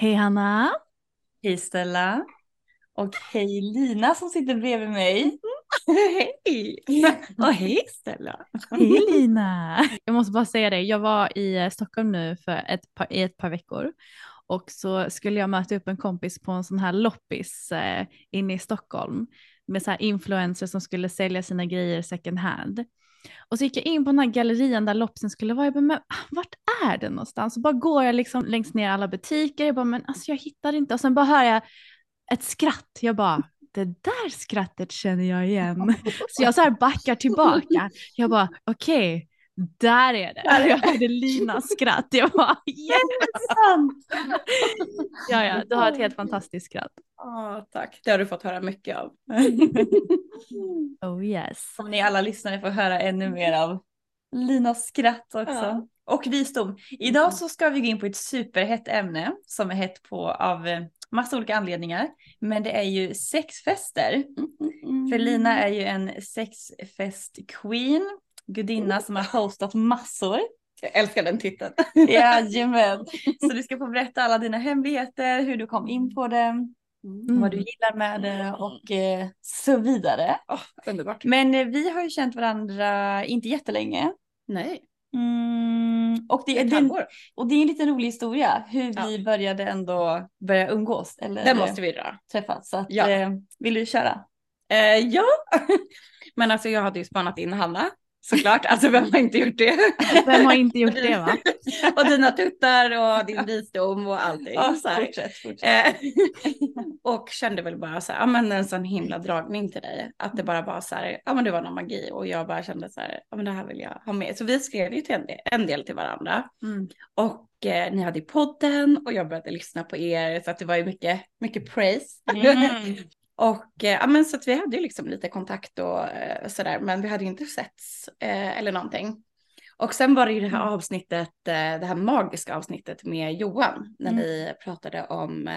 Hej Hanna! Hej Stella! Och hej Lina som sitter bredvid mig. hej! Och hej Stella! Hej Lina! Jag måste bara säga det, jag var i eh, Stockholm nu för ett par, i ett par veckor och så skulle jag möta upp en kompis på en sån här loppis eh, inne i Stockholm med så här influencers som skulle sälja sina grejer second hand. Och så gick jag in på den här gallerian där loppisen skulle vara. Jag bara, men vart är den någonstans? Och bara går jag liksom längst ner i alla butiker. Jag bara, men alltså jag hittar inte. Och sen bara hör jag ett skratt. Jag bara, det där skrattet känner jag igen. Så jag så här backar tillbaka. Jag bara, okej, okay, där är det. Jag hörde Linas skratt. Jag bara yes! ja, ja, du har ett helt fantastiskt skratt. Oh, tack, det har du fått höra mycket av. oh yes. Om ni alla lyssnare får höra ännu mer av Linas skratt också. Ja. Och visdom. Idag så ska vi gå in på ett superhett ämne som är hett på av eh, massa olika anledningar. Men det är ju sexfester. Mm. För Lina är ju en sexfest queen gudinna som har hostat massor. Jag älskar den titeln. Jajamän. Så du ska få berätta alla dina hemligheter, hur du kom in på det, mm. vad du gillar med det och eh, så vidare. Oh, underbart. Men eh, vi har ju känt varandra inte jättelänge. Nej. Mm, och, det, det, och det är en liten rolig historia hur ja. vi började ändå börja umgås. Eller Den måste vi dra. Träffas. Så att, ja. eh, vill du köra? Eh, ja, men alltså jag hade ju spannat in Hanna Såklart, alltså vem har inte gjort det? Vem har inte gjort det va? och dina tuttar och din visdom och allting. Ja, så här. fortsätt, fortsätt. Eh, och kände väl bara så här, ja men en sån himla dragning till dig. Att det bara var så här, ja men det var någon magi och jag bara kände så här, ja men det här vill jag ha med. Så vi skrev ju till en del, en del till varandra. Mm. Och eh, ni hade podden och jag började lyssna på er så att det var ju mycket, mycket praise. Mm. Och eh, ja, men så att vi hade ju liksom lite kontakt och eh, sådär, men vi hade ju inte setts eh, eller någonting. Och sen var det ju det här mm. avsnittet, eh, det här magiska avsnittet med Johan, när mm. ni pratade om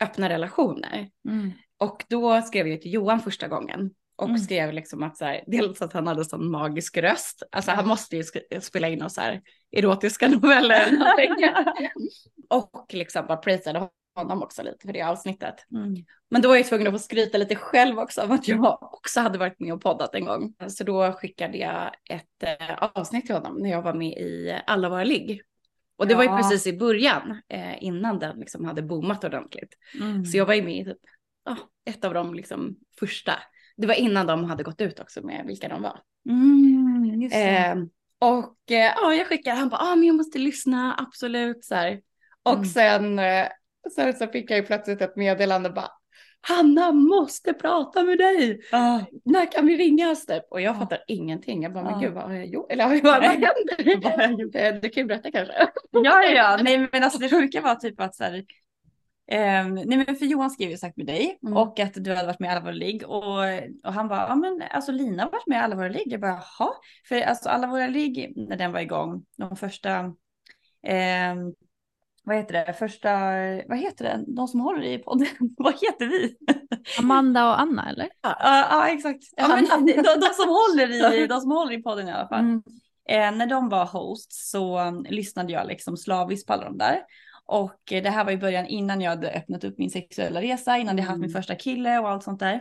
öppna relationer. Mm. Och då skrev jag till Johan första gången och mm. skrev liksom att så här, dels att han hade sån magisk röst, alltså han måste ju spela in oss här erotiska noveller. och liksom bara prisade honom också lite för det avsnittet. Mm. Men då var jag tvungen att få skryta lite själv också om att jag också hade varit med och poddat en gång. Så då skickade jag ett eh, avsnitt till honom när jag var med i Alla våra ligg. Och det ja. var ju precis i början, eh, innan den liksom hade boomat ordentligt. Mm. Så jag var ju med i typ, oh, ett av de liksom första. Det var innan de hade gått ut också med vilka de var. Mm, eh, och eh, ja, jag skickade, han bara, ah, men jag måste lyssna, absolut. Så här. Och mm. sen eh, Sen så fick jag ju plötsligt ett meddelande bara Hanna måste prata med dig. Uh. När kan vi ringas? Typ? Och jag fattar uh. ingenting. Jag bara, men uh. gud vad har jag gjort? Eller vad, vad händer? du kan ju berätta kanske. ja, ja, nej men alltså det sjuka var typ att så här, Um, nej men för Johan skrev ju sagt med dig Mm. och att du hade varit med i ligg och, och han bara, ja men alltså Lina har varit med i ligg. Jag bara, jaha. För alltså ligg när den var igång, de första, ehm, vad heter det, första, vad heter det, de som håller i podden, vad heter vi? Amanda och Anna eller? Ja, ja exakt. Ja, men, de, de, som håller i, de som håller i podden i alla fall. Mm. Eh, när de var host så um, lyssnade jag liksom slaviskt på alla de där. Och eh, det här var i början innan jag hade öppnat upp min sexuella resa, innan jag haft min första kille och allt sånt där.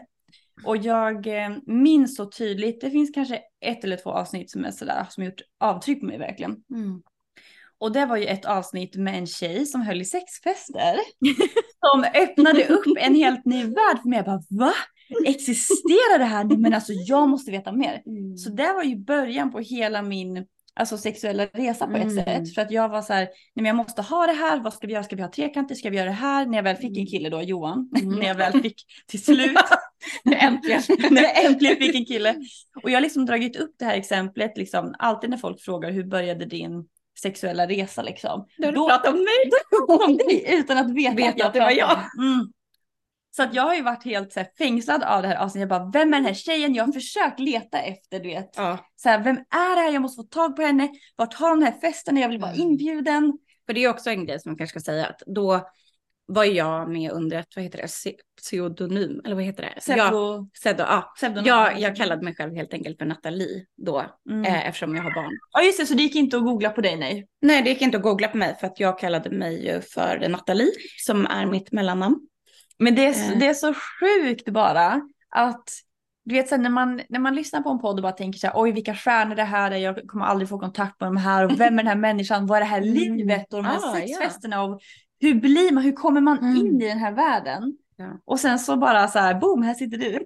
Och jag eh, minns så tydligt, det finns kanske ett eller två avsnitt som är sådär, som gjort avtryck på mig verkligen. Mm. Och det var ju ett avsnitt med en tjej som höll i sexfester. som öppnade upp en helt ny värld för mig. Jag bara va? Existerar det här? Men alltså jag måste veta mer. Mm. Så det var ju början på hela min alltså, sexuella resa på ett Mm. sätt. För att jag var så här, nej men jag måste ha det här, vad ska vi göra? Ska vi ha trekanter? Ska vi göra det här? När jag väl fick en kille då, Johan, Mm. när jag väl fick till slut, Äntligen. när jag äntligen fick en kille. Och jag har liksom dragit upp det här exemplet, liksom, alltid när folk frågar hur började din sexuella resa liksom. Du har Då- pratat om mig. om dig utan att veta, Veta att det var om. Mm. Så att jag har ju varit helt så här, fängslad av det här avsnittet. Jag bara, vem är den här tjejen? Jag har försökt leta efter, du vet. Ja. Så här, vem är det här? Jag måste få tag på henne. Vart har hon den här festen? Jag vill vara Mm. inbjuden. För det är också en grej som man kanske ska säga att då var jag med under ett, vad heter det, Se- pseudonym, eller vad heter det? Jag, Pseudo- pseudo, ja. pseudonym. jag, jag kallade mig själv helt enkelt för Nathalie då, Mm. eh, eftersom jag har barn. Ja just det, så det gick inte att googla på dig nej. Nej, det gick inte att googla på mig för att jag kallade mig ju för Nathalie, som är mitt mellannamn. Men det är, så- Eh. det är så sjukt bara att du vet sen när man, när man lyssnar på en podd och bara tänker så här, oj vilka stjärnor det här är, jag kommer aldrig få kontakt med de här och vem är den här människan, vad är det här Mm. livet och de här Ah, sexfesterna och hur blir man, hur kommer man Mm. in i den här världen? Ja. Och sen så bara så här, boom, här sitter du.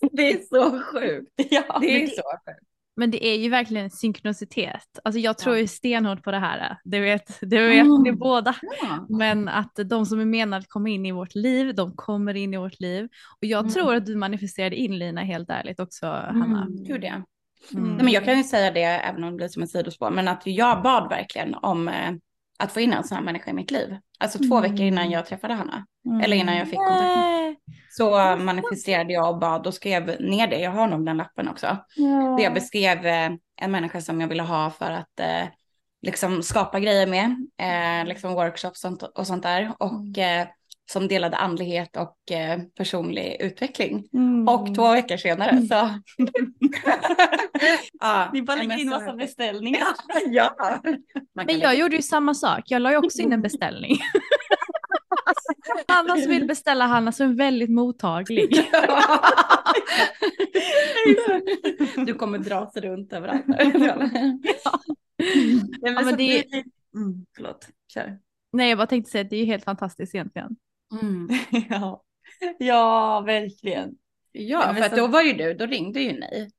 Det är så sjukt. ja, Det är så sjukt. Men det är ju verkligen synkronicitet. Alltså jag tror Ja. ju stenhårt på det här. Det vet, det vet Mm. ni båda. Ja. Men att de som är menade att komma in i vårt liv, de kommer in i vårt liv. Och jag Mm. tror att du manifesterade in Lina helt ärligt också, Hanna. Mm, Gud ja. Mm. Nej, men jag kan ju säga det även om det blir som ett sidospår, men att jag bad verkligen om eh, att få in en sån här människa i mitt liv. Alltså två veckor innan jag träffade Hanna. Eller innan jag fick kontakt Så manifesterade jag och bad och skrev ner det. Jag har nog den lappen också. Där jag beskrev eh, en människa som jag ville ha för att eh, liksom skapa grejer med. Eh, liksom workshops och sånt, och sånt där. Och eh, som delade andlighet och eh, personlig utveckling. Mm. Och två veckor senare så... ja, Ni bara nej, lägger men in massa beställningar. ja. Men jag gjorde ju samma sak. Jag la ju också in en beställning. Hanna som vill beställa Hanna som är väldigt mottaglig. du kommer dras runt överallt. Nej, Ja, men så det- vi- Mm, förlåt, kör. Nej jag bara tänkte säga att det är helt fantastiskt egentligen. Mm. ja. ja, verkligen. Ja, för så- då var ju du, då ringde ju ni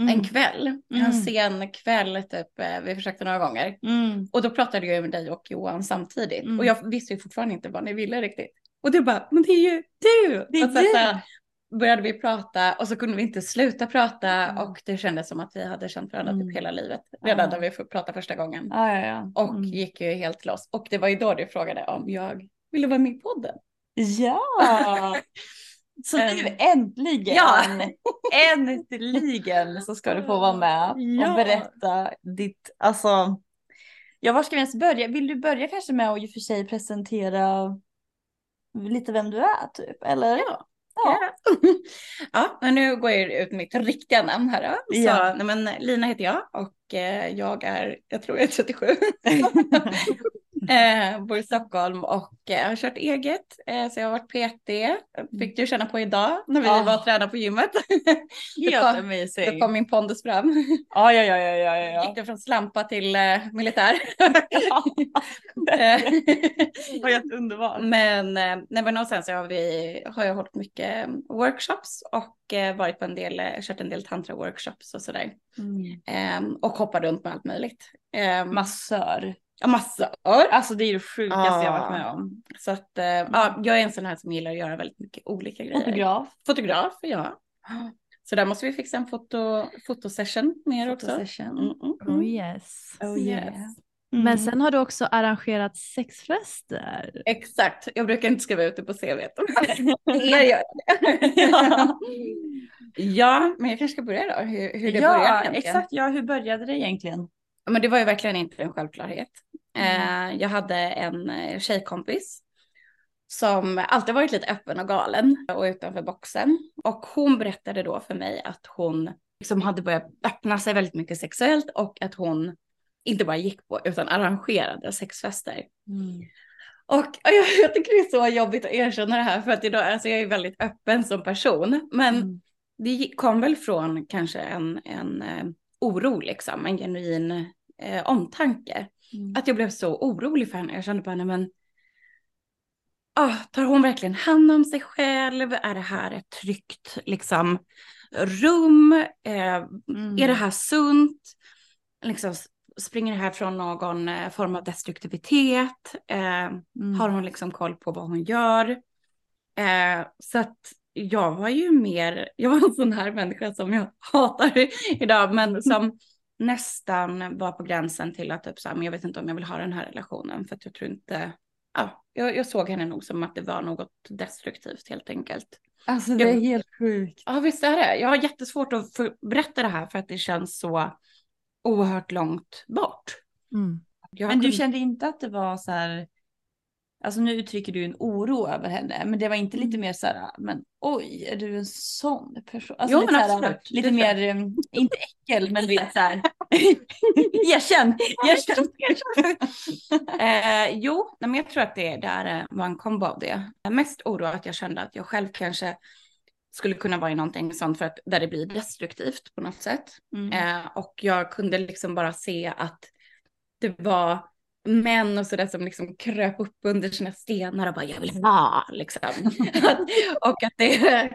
Mm. en kväll, Mm. en sen kväll typ, eh, vi försökte några gånger. Mm. Och då pratade jag med dig och Johan samtidigt. Mm. Och jag visste ju fortfarande inte vad ni ville riktigt. Och du bara, men det är ju du! Det är och så, du. så började vi prata och så kunde vi inte sluta prata Mm. och det kändes som att vi hade känt varandra Mm. typ hela livet. Redan när vi fick prata första gången. Ja, ja, ja. Och Mm. gick ju helt loss. Och det var ju då du frågade om jag ville vara med i podden. Ja! Så nu äntligen, ja. äntligen så ska du få vara med Ja. och berätta ditt, alltså, ja var ska vi ens börja? Vill du börja kanske med att i och för sig presentera lite vem du är typ, eller? Ja. Ja. ja, men nu går jag ut mitt riktiga namn här då. Så, Ja. nej, men Lina heter jag och eh, jag är, jag tror jag är 37. eh, bor i Stockholm och eh, har kört eget. Eh, så jag har varit PT. Fick du känna på idag när vi Ja. var och tränade på gymmet. Helt kom- amazing. Då kom min pondus fram. Ja, ja, ja, ja, ja, ja. Gick det från slampa till eh, militär. ja. Det var helt underbart. Men, eh, nej, men och sen så har, vi, har jag hållit mycket eh, workshops och varit på en del, kört en del tantra-workshops och sådär. Ehm, och hoppat runt med allt möjligt. Um, Massör. Alltså det är det sjukaste jag varit med om. Så att, eh, ja, jag är en sån här som gillar att göra väldigt mycket olika grejer. Fotograf. Fotograf, ja. Så där måste vi fixa en foto, fotosession mer också. Fotosession. Mm, mm, Oh mm. yes. Oh Yes. yeah. Mm. Men sen har du också arrangerat sexfester. Exakt, jag brukar inte skriva ut det på CV. er gör det. ja. ja, men jag kanske ska börja då, hur, hur det ja, började egentligen. exakt, ja hur började det egentligen? Men det var ju verkligen inte en självklarhet. Mm. jag hade en eh, tjejkompis som alltid varit lite öppen och galen och utanför boxen. Och hon berättade då för mig att hon liksom hade börjat öppna sig väldigt mycket sexuellt och att hon inte bara gick på utan arrangerade sexfester. Mm. Och jag, jag, tycker det är så jobbigt att erkänna det här för att idag, alltså jag är väldigt öppen som person. Men mm. det kom väl från kanske en, en eh, oro liksom, en genuin eh, omtanke. Mm. Att jag blev så orolig för henne. Jag kände bara, nej men, ah, tar hon verkligen hand om sig själv? Är det här ett tryggt liksom, rum? Eh, mm. Är det här sunt? Liksom, springer det här från någon eh, form av destruktivitet? Eh, mm. Har hon liksom koll på vad hon gör? Eh, så att jag var ju mer, jag var en sån här människa som jag hatar idag, men som nästan var på gränsen till att typ så här, men jag vet inte om jag vill ha den här relationen för att jag tror inte, ja, jag, jag såg henne nog som att det var något destruktivt helt enkelt. Alltså det är helt sjukt. Ja visst är det. Jag har jättesvårt att berätta det här för att det känns så oerhört långt bort. Mm. Men du kände inte att det var så här, Alltså nu uttrycker du en oro över henne, men det var inte lite mm. mer så här, men oj, är du en sån person? Alltså jo, lite, men absolut. Här, lite mer, um, inte äckel, men du vet så här, erkänn, erkänn. eh, jo, men jag tror att det där var en kombo av det. Mest oro att jag kände att jag själv kanske skulle kunna vara i någonting sånt för att där det blir destruktivt på något sätt. Mm. Eh, och jag kunde liksom bara se att det var män och sådär som liksom kröp upp under sina stenar och bara jag vill ha liksom. och att det,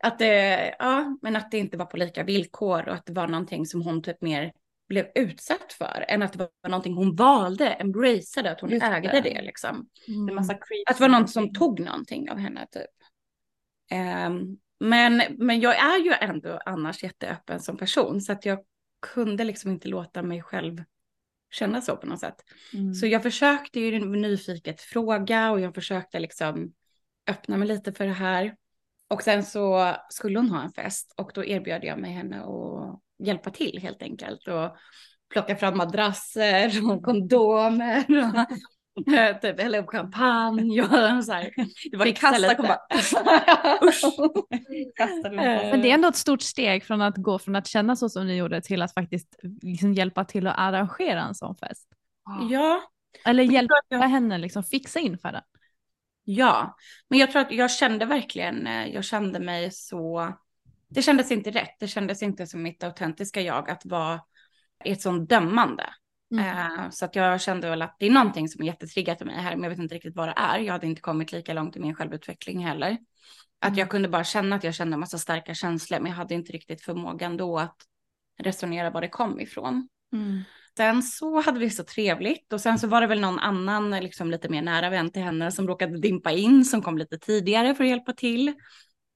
att det, ja, men att det inte var på lika villkor och att det var någonting som hon typ mer blev utsatt för än att det var någonting hon valde, embraceade, att hon Just ägde det, det liksom. Mm. att det var någon som tog någonting av henne typ. Um, men, men jag är ju ändå annars jätteöppen som person så att jag kunde liksom inte låta mig själv känna så på något sätt. Mm. Så jag försökte ju nyfiket fråga och jag försökte liksom öppna mig lite för det här. Och sen så skulle hon ha en fest och då erbjöd jag mig henne att hjälpa till helt enkelt. Och plocka fram madrasser och kondomer och typ hälla upp champagne och så här. Det var kassa kom bara. Men det är ändå ett stort steg från att gå från att känna så som ni gjorde till att faktiskt liksom hjälpa till att arrangera en sån fest. Ja. Eller hjälpa jag... henne liksom fixa inför den. Ja, men jag tror att jag kände verkligen, eh, jag kände mig så, det kändes inte rätt, det kändes inte som mitt autentiska jag att vara i ett sånt dömande. Mm. Uh, så att jag kände väl att det är någonting som är jättetriggat i mig här, men jag vet inte riktigt vad det är. Jag hade inte kommit lika långt i min självutveckling heller. Att mm. jag kunde bara känna att jag kände en massa starka känslor, men jag hade inte riktigt förmågan då att resonera var det kom ifrån. Mm. Sen så hade vi så trevligt och sen så var det väl någon annan, liksom lite mer nära vän till henne som råkade dimpa in, som kom lite tidigare för att hjälpa till.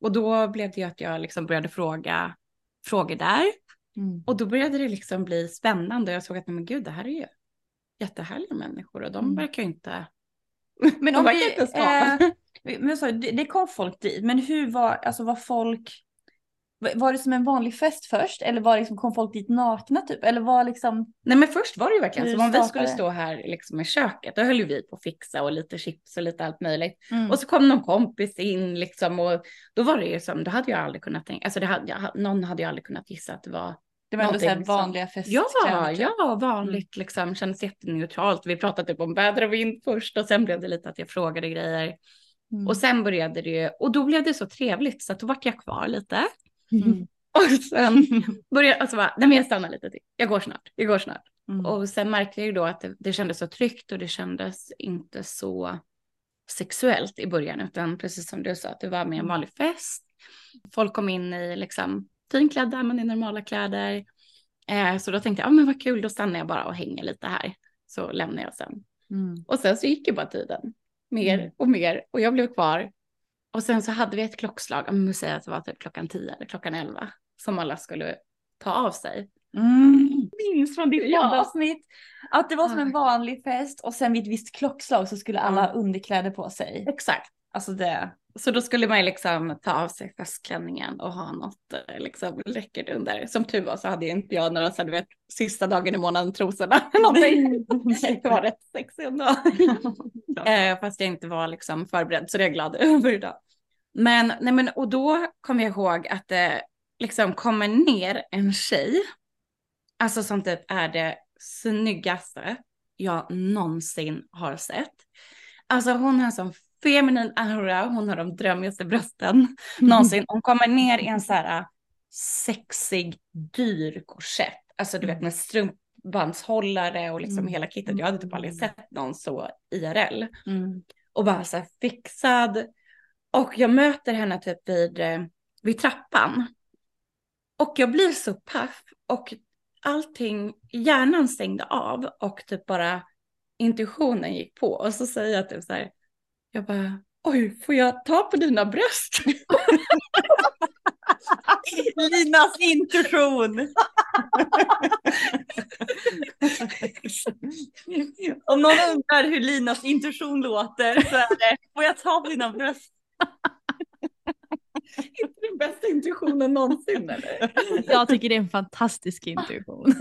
Och då blev det ju att jag liksom började fråga frågor där. Mm. Och då började det liksom bli spännande. Jag såg att men gud, det här är ju jättehärliga människor och de mm. verkar ju inte... Men om vi, eh, men så, det, det kom folk dit, men hur var, alltså var folk, var det som en vanlig fest först eller var det liksom, kom folk dit nakna typ? Eller var liksom... Nej men först var det ju verkligen som om vi skulle stå här liksom i köket. Då höll ju vi på att fixa och lite chips och lite allt möjligt. Mm. Och så kom någon kompis in liksom och då var det ju som, då hade jag aldrig kunnat tänka, alltså det hade, någon hade ju aldrig kunnat gissa att det var det var ändå så här vanliga festkläder. Ja, ja, vanligt mm. liksom. Kändes jätteneutralt. Vi pratade typ om väder och vind först och sen blev det lite att jag frågade grejer. Mm. Och sen började det ju, och då blev det så trevligt så att då vart jag kvar lite. Mm. Och sen började alltså bara, nej men jag stannar lite till. Jag går snart, jag går snart. Mm. Och sen märkte jag ju då att det, det kändes så tryggt och det kändes inte så sexuellt i början utan precis som du sa att det var mer en mm. vanlig fest. Folk kom in i liksom finklädda men i normala kläder. Eh, så då tänkte jag, ja ah, men vad kul, då stannar jag bara och hänger lite här. Så lämnar jag sen. Mm. Och sen så gick ju bara tiden. Mer mm. och mer och jag blev kvar. Och sen så hade vi ett klockslag, om man säger att det var typ klockan tio eller klockan elva. Som alla skulle ta av sig. Mm. Minns från ditt poddavsnitt. Att det var som en vanlig fest och sen vid ett visst klockslag så skulle alla ha underkläder på sig. Exakt. Alltså det. Så då skulle man ju liksom ta av sig festklänningen och ha något eh, liksom läckert under. Som tur var så hade ju inte jag några så du vet, sista dagen i månaden trosorna. någonting. Det var rätt sexigt ändå. eh, fast jag inte var liksom förberedd så det är jag glad över idag. Men, nej men och då kommer jag ihåg att det liksom kommer ner en tjej. Alltså som typ är det snyggaste jag någonsin har sett. Alltså hon har en sån feminin aura, hon har de drömmigaste brösten någonsin. Hon kommer ner i en så här äh, sexig, dyr korsett. Alltså du vet med strumpbandshållare och liksom hela kittet. Jag hade typ aldrig sett någon så IRL. Och bara så här fixad. Och jag möter henne typ vid, eh, vid trappan. Och jag blir så paff och allting, hjärnan stängde av och typ bara intuitionen gick på. Och så säger jag typ så här, jag bara, oj, får jag ta på dina bröst? Linas intuition. Om någon undrar hur Linas intuition låter så är det, får jag ta på dina bröst? Inte den bästa intuitionen någonsin eller? Jag tycker det är en fantastisk intuition.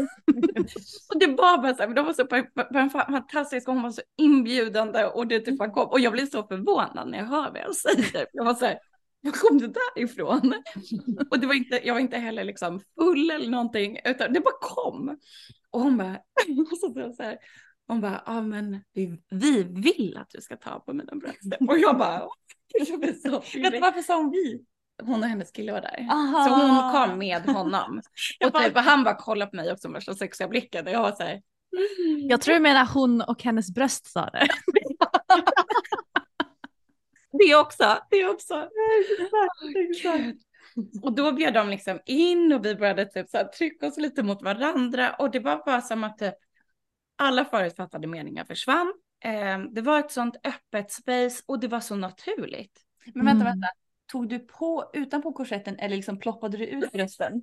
Och det var bara så här, de var så pa- fantastiska, hon var så inbjudande och det typ bara kom. Och jag blev så förvånad när jag hör vad jag säger. Jag var så här, var kom det där ifrån? Och det var inte, jag var inte heller liksom full eller någonting, utan det bara kom. Och hon bara, och så, så, här, hon bara, ja men vi, vi vill att du ska ta på mina bröst. Och jag bara, jag så Vet varför sa hon vi? Hon och hennes kille var där. Aha. Så hon kom med honom. Och typ, han bara kollade på mig också med värsta sexiga blicken. Och jag var så här. Jag tror du menar hon och hennes bröst sa det. Det också, det också. Och då bjöd de liksom in och vi började typ så här trycka oss lite mot varandra. Och det var bara som att typ alla förutfattade meningar försvann. Eh, det var ett sånt öppet space och det var så naturligt. Men vänta, Mm. vänta. Tog du på utanpå korsetten eller liksom ploppade du ut brösten?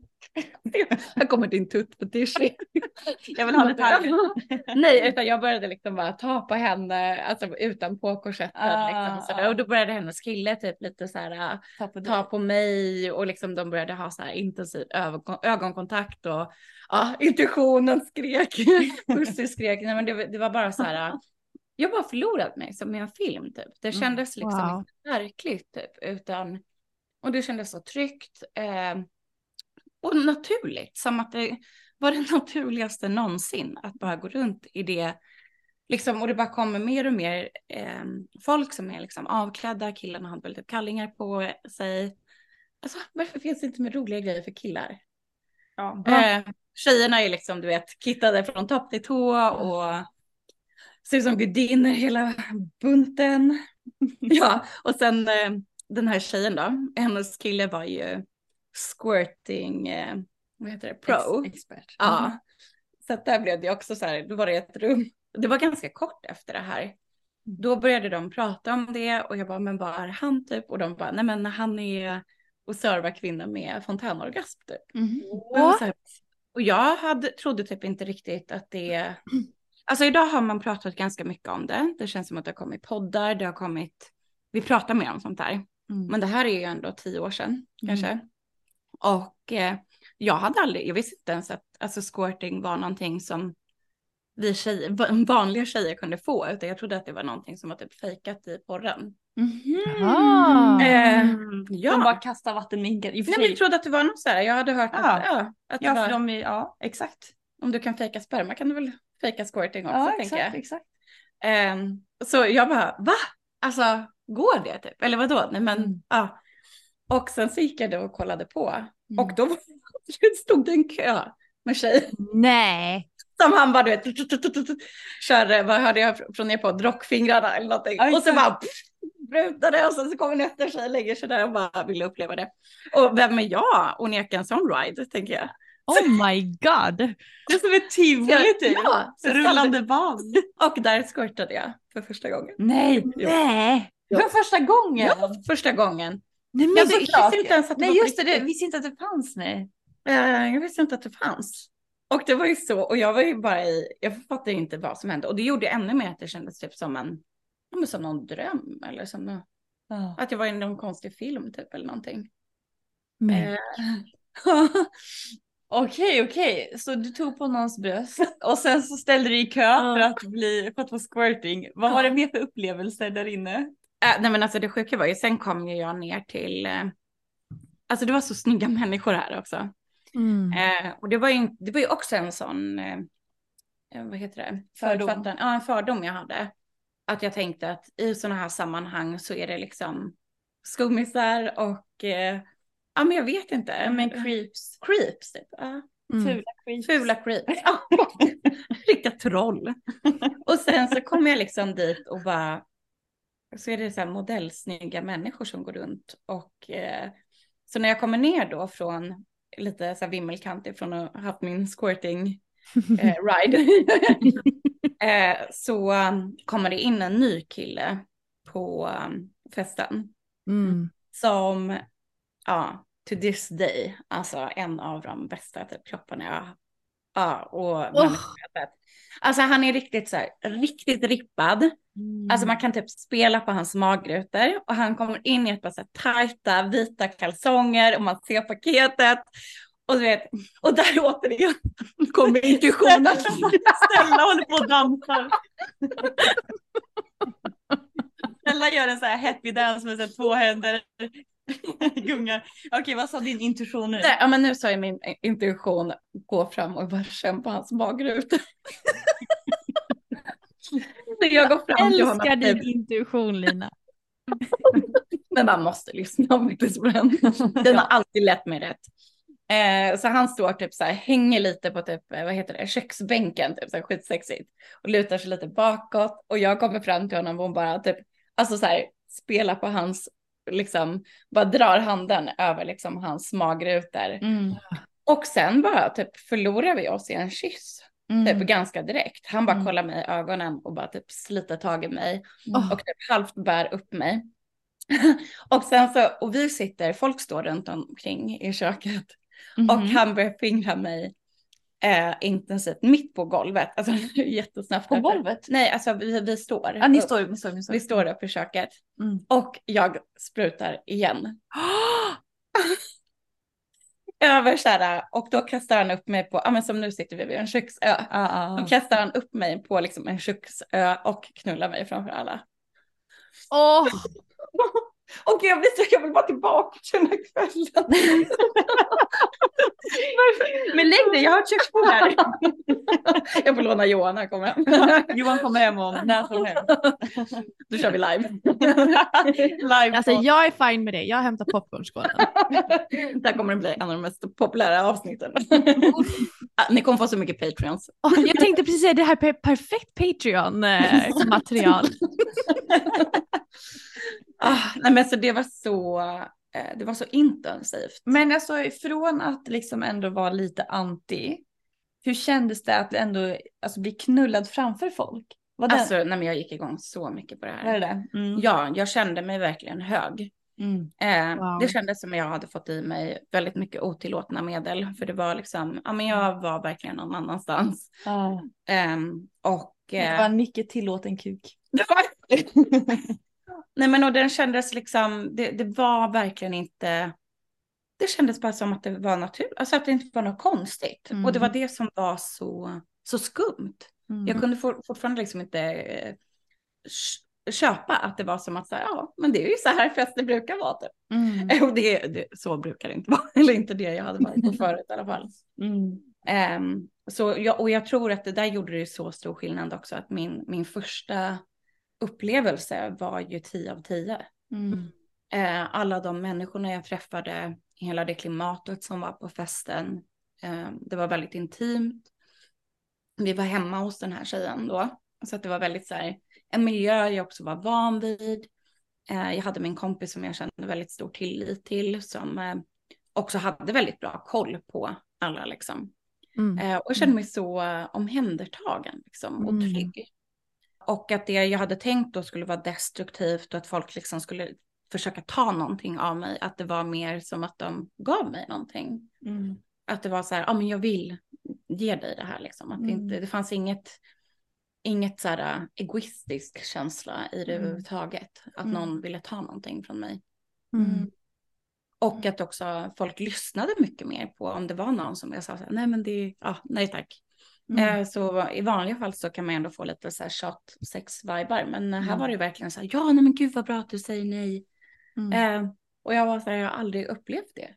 Här kommer din tutt på Tishi. Jag vill ha detaljer. Nej, utan jag började liksom bara ta på henne, alltså utanpå korsetten Ah, liksom. ah. Och då började hennes kille typ lite så här Ta på ta på mig och liksom de började ha så här intensiv ögon, ögonkontakt och ja, intuitionen skrek, Pussy skrek. Nej, men det, det var bara så här, jag bara förlorat mig som i en film typ. Det kändes liksom Wow. inte verkligt typ, utan och det kändes så tryggt eh, och naturligt, som att det var det naturligaste någonsin att bara gå runt i det Liksom, och det bara kommer mer och mer eh, folk som är liksom avklädda, killarna har väl typ kallingar på sig. Alltså varför finns det inte mer roliga grejer för killar? Ja. Eh, tjejerna är liksom du vet kittade från topp till tå och ser ut som gudinnor hela bunten. ja, och sen eh, den här tjejen då, hennes kille var ju squirting, eh, vad heter det, pro. Ex- expert. Ja, så att där blev det också så här, då var det ett rum. Det var ganska kort efter det här. Då började de prata om det och jag bara, men vad är han typ? Och de bara, nej men han är och servar kvinnor med fontänorgasm typ. Mhm. Och här, och jag hade, trodde typ inte riktigt att det... Alltså idag har man pratat ganska mycket om det. Det känns som att det har kommit poddar, det har kommit... Vi pratar mer om sånt där. Mm. Men det här är ju ändå tio år sedan kanske. Och eh, jag hade aldrig, jag visste inte ens att alltså, squirting var någonting som vi tjejer, va- vanliga tjejer kunde få. Utan jag trodde att det var någonting som var typ fejkat i porren. Ah. Eh, Ja. ja. De bara kastar vattenminkar. Nej men jag trodde att det var något så här. Jag hade hört att, Ja. ja, att det Ja, var, för de är, ja, exakt. om du kan fejka sperma kan du väl fejka squirting också Ja, tänker jag. exakt. Ehm, så jag bara, va? Alltså, går det typ? Eller vadå? Nej men, Mm. ja. Och sen så gick jag då och kollade på. Mm. Och då stod det en kö med tjejer Nej. som han bara, du vet, tut, tut, tut, tut, kör, vad hörde jag från er på, drockfingrarna eller någonting. Ja, och så bara, pff, brutade och sen så kommer nästa tjej lägger sig där och bara vill uppleva det. Och vem är jag och neka en sån ride, tänker jag. Oh my god. Det är som ett tivoli typ. Ja, Rullande band. Och där squirtade jag för första gången. Nej. Nej. För första gången. Ja, första gången. Nej men Jag visste inte ens att det Nej just det, riktigt. visste inte att det fanns nej. Eh, jag visste inte att det fanns. Och det var ju så, och jag var ju bara i, jag fattade inte vad som hände. Och det gjorde ännu mer att det kändes typ som en, som någon dröm eller som någon, ja. att jag var i någon konstig film typ eller någonting. Mm. Okej, okej, så du tog på någons bröst och sen så ställde du i kö för att bli, för att få squirting. Vad var det mer för upplevelser där inne? Äh, nej men alltså det sjuka var ju, sen kom ju jag ner till, eh, alltså det var så snygga människor här också. Mm. Eh, och det var, ju, det var ju också en sån, eh, eh vad heter det? Fördom. Ja, en fördom jag hade. Att jag tänkte att i sådana här sammanhang så är det liksom skummisar och eh, ja men jag vet inte. Men creeps. Creeps typ. Ja. Mm. Fula creeps. Fula creeps. Riktiga troll. och sen så kom jag liksom dit och bara, så är det så här modellsnygga människor som går runt och eh, så när jag kommer ner då från lite så här vimmelkantig från att ha haft min squirting eh, ride. eh, så um, kommer det in en ny kille på um, festen. Mm. Som, ja, to this day, alltså en av de bästa typ klopparna jag Ja, och oh. Alltså han är riktigt så här, riktigt rippad. Mm. Alltså man kan typ spela på hans magrutor och han kommer in i ett par så här tajta vita kalsonger och man ser paketet och du vet, och där återigen kommer intuitionen. Stella håller på och dansar. Stella gör en så här happy dance med så två händer. Gungar. Okej, vad sa din intuition nu? ja, men nu sa jag min intuition gå fram och bara känna på hans magrutor. jag går fram till honom. Älskar din intuition Lina. men man måste lyssna faktiskt på den. Den har alltid lett mig rätt. Eh, så han står typ så här, hänger lite på typ, eh, vad heter det, köksbänken, typ så här skitsexigt. Och lutar sig lite bakåt. Och jag kommer fram till honom och hon bara typ, alltså så här, spelar på hans, liksom, bara drar handen över liksom hans magrutor. Mm. Och sen bara typ förlorar vi oss i en kyss. Mm. Typ ganska direkt. Han bara mm. kollar mig i ögonen och bara typ sliter tag i mig. Mm. Och typ halvt bär upp mig. och sen så, och vi sitter, folk står runt omkring i köket. Mm. Och han börjar fingra mig eh, intensivt mitt på golvet. Alltså jättesnabbt. På golvet? Nej, alltså vi, vi står. Ja, ni står, vi står, vi står. Vi står upp i köket. Mm. Och jag sprutar igen. Över så här, och då kastar han upp mig på, ja men som nu sitter vi vid en köksö. Ah, ah. Då kastar han upp mig på liksom en köksö och knullar mig framför alla. Åh! Oh. Och jag blir så, jag vill bara tillbaka till den här kvällen. Men lägg dig, jag har ett köksbord här. jag får låna Johan när kommer hem. Johan kommer hem om när som helst. Då kör vi live. live alltså jag är fine med det, jag hämtar popcornskålen. Där kommer det bli en av de mest populära avsnitten. Ni kommer få så mycket Patreons. jag tänkte precis säga det här är perfekt Patreon-material. Eh, Ah, nej men så det var så, eh, det var så intensivt. Men alltså från att liksom ändå vara lite anti, hur kändes det att ändå alltså, bli knullad framför folk? Var det... Alltså nej men jag gick igång så mycket på det här. Var det det? Mm. Ja, jag kände mig verkligen hög. Mm. Eh, wow. Det kändes som jag hade fått i mig väldigt mycket otillåtna medel. För det var liksom, ja men jag var verkligen någon annanstans. Ah. Eh, och, det var en mycket tillåten kuk. Nej men och den kändes liksom, det, det var verkligen inte, det kändes bara som att det var naturligt, alltså att det inte var något konstigt. Mm. Och det var det som var så, så skumt. Mm. Jag kunde for, fortfarande liksom inte eh, köpa att det var som att säga, ja men det är ju så här fester brukar vara typ. Mm. Och det, det, så brukar det inte vara, eller inte det jag hade varit på förut i alla fall. Um, så jag, och jag tror att det där gjorde det så stor skillnad också, att min, min första upplevelse var ju 10 av 10. Mm. Eh, alla de människorna jag träffade, hela det klimatet som var på festen, eh, det var väldigt intimt. Vi var hemma hos den här tjejen då, så att det var väldigt så här, en miljö jag också var van vid. Eh, jag hade min kompis som jag kände väldigt stor tillit till, som också hade väldigt bra koll på alla liksom. Mm. och jag kände mig så omhändertagen liksom, och mm. trygg. Och att det jag hade tänkt då skulle vara destruktivt och att folk liksom skulle försöka ta någonting av mig, att det var mer som att de gav mig någonting. Mm. Att det var så här, ja men jag vill ge dig det här liksom. Att det, inte, Mm. det fanns inget, inget så här äh, egoistisk känsla i det Mm. överhuvudtaget. Att Mm. någon ville ta någonting från mig. Mm. Och att också folk lyssnade mycket mer på om det var någon som jag sa så här, nej men det är, ja, nej tack. Mm. Eh, så i vanliga fall så kan man ändå få lite så här shot sex vibar men här Mm. var det verkligen så här, ja nej men gud vad bra att du säger nej. Mm. Eh, och jag var så här, jag har aldrig upplevt det.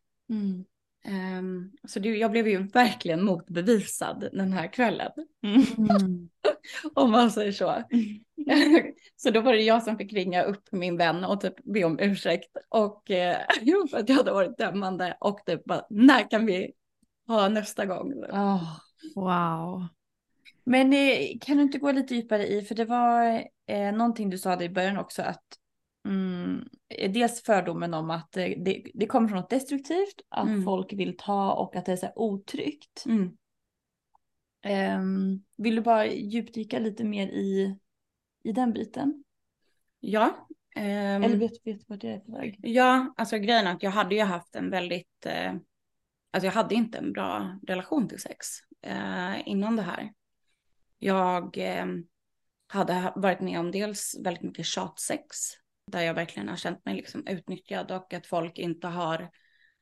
Ehm, så det, jag blev ju verkligen motbevisad den här kvällen. Mm. Om man säger så. så då var det jag som fick ringa upp min vän och typ be om ursäkt. Och eh, för att jag hade varit dömande och typ bara, när kan vi ha nästa gång? Åh. Wow. Men eh, kan du inte gå lite djupare i, för det var eh, någonting du sa i början också att mm, dels fördomen om att eh, det, det kommer från något destruktivt, att Mm. folk vill ta och att det är så här otryggt. Mm. Ehm, vill du bara djupdyka lite mer i, i den biten? Ja. ehm, Eller vet vet du vart jag är på väg? Ja, alltså grejen är att jag hade ju haft en väldigt, eh, alltså jag hade inte en bra relation till sex eh, innan det här. Jag eh, hade varit med om dels väldigt mycket tjatsex, där jag verkligen har känt mig liksom utnyttjad och att folk inte har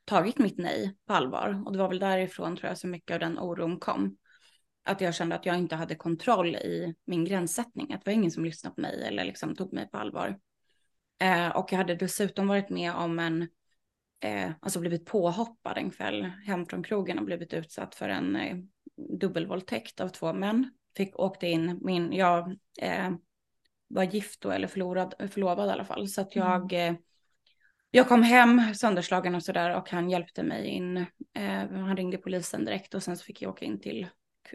tagit mitt nej på allvar. Och det var väl därifrån tror jag så mycket av den oron kom. Att jag kände att jag inte hade kontroll i min gränssättning, att det var ingen som lyssnade på mig eller liksom tog mig på allvar. Eh, och jag hade dessutom varit med om en, eh, alltså blivit påhoppad en kväll hem från krogen och blivit utsatt för en eh, dubbelvåldtäkt av två män. Fick åkte in, min, jag eh, var gift då eller förlorad, förlovad i alla fall. Så att jag, eh, jag kom hem sönderslagen och sådär och han hjälpte mig in. Eh, han ringde polisen direkt och sen så fick jag åka in till,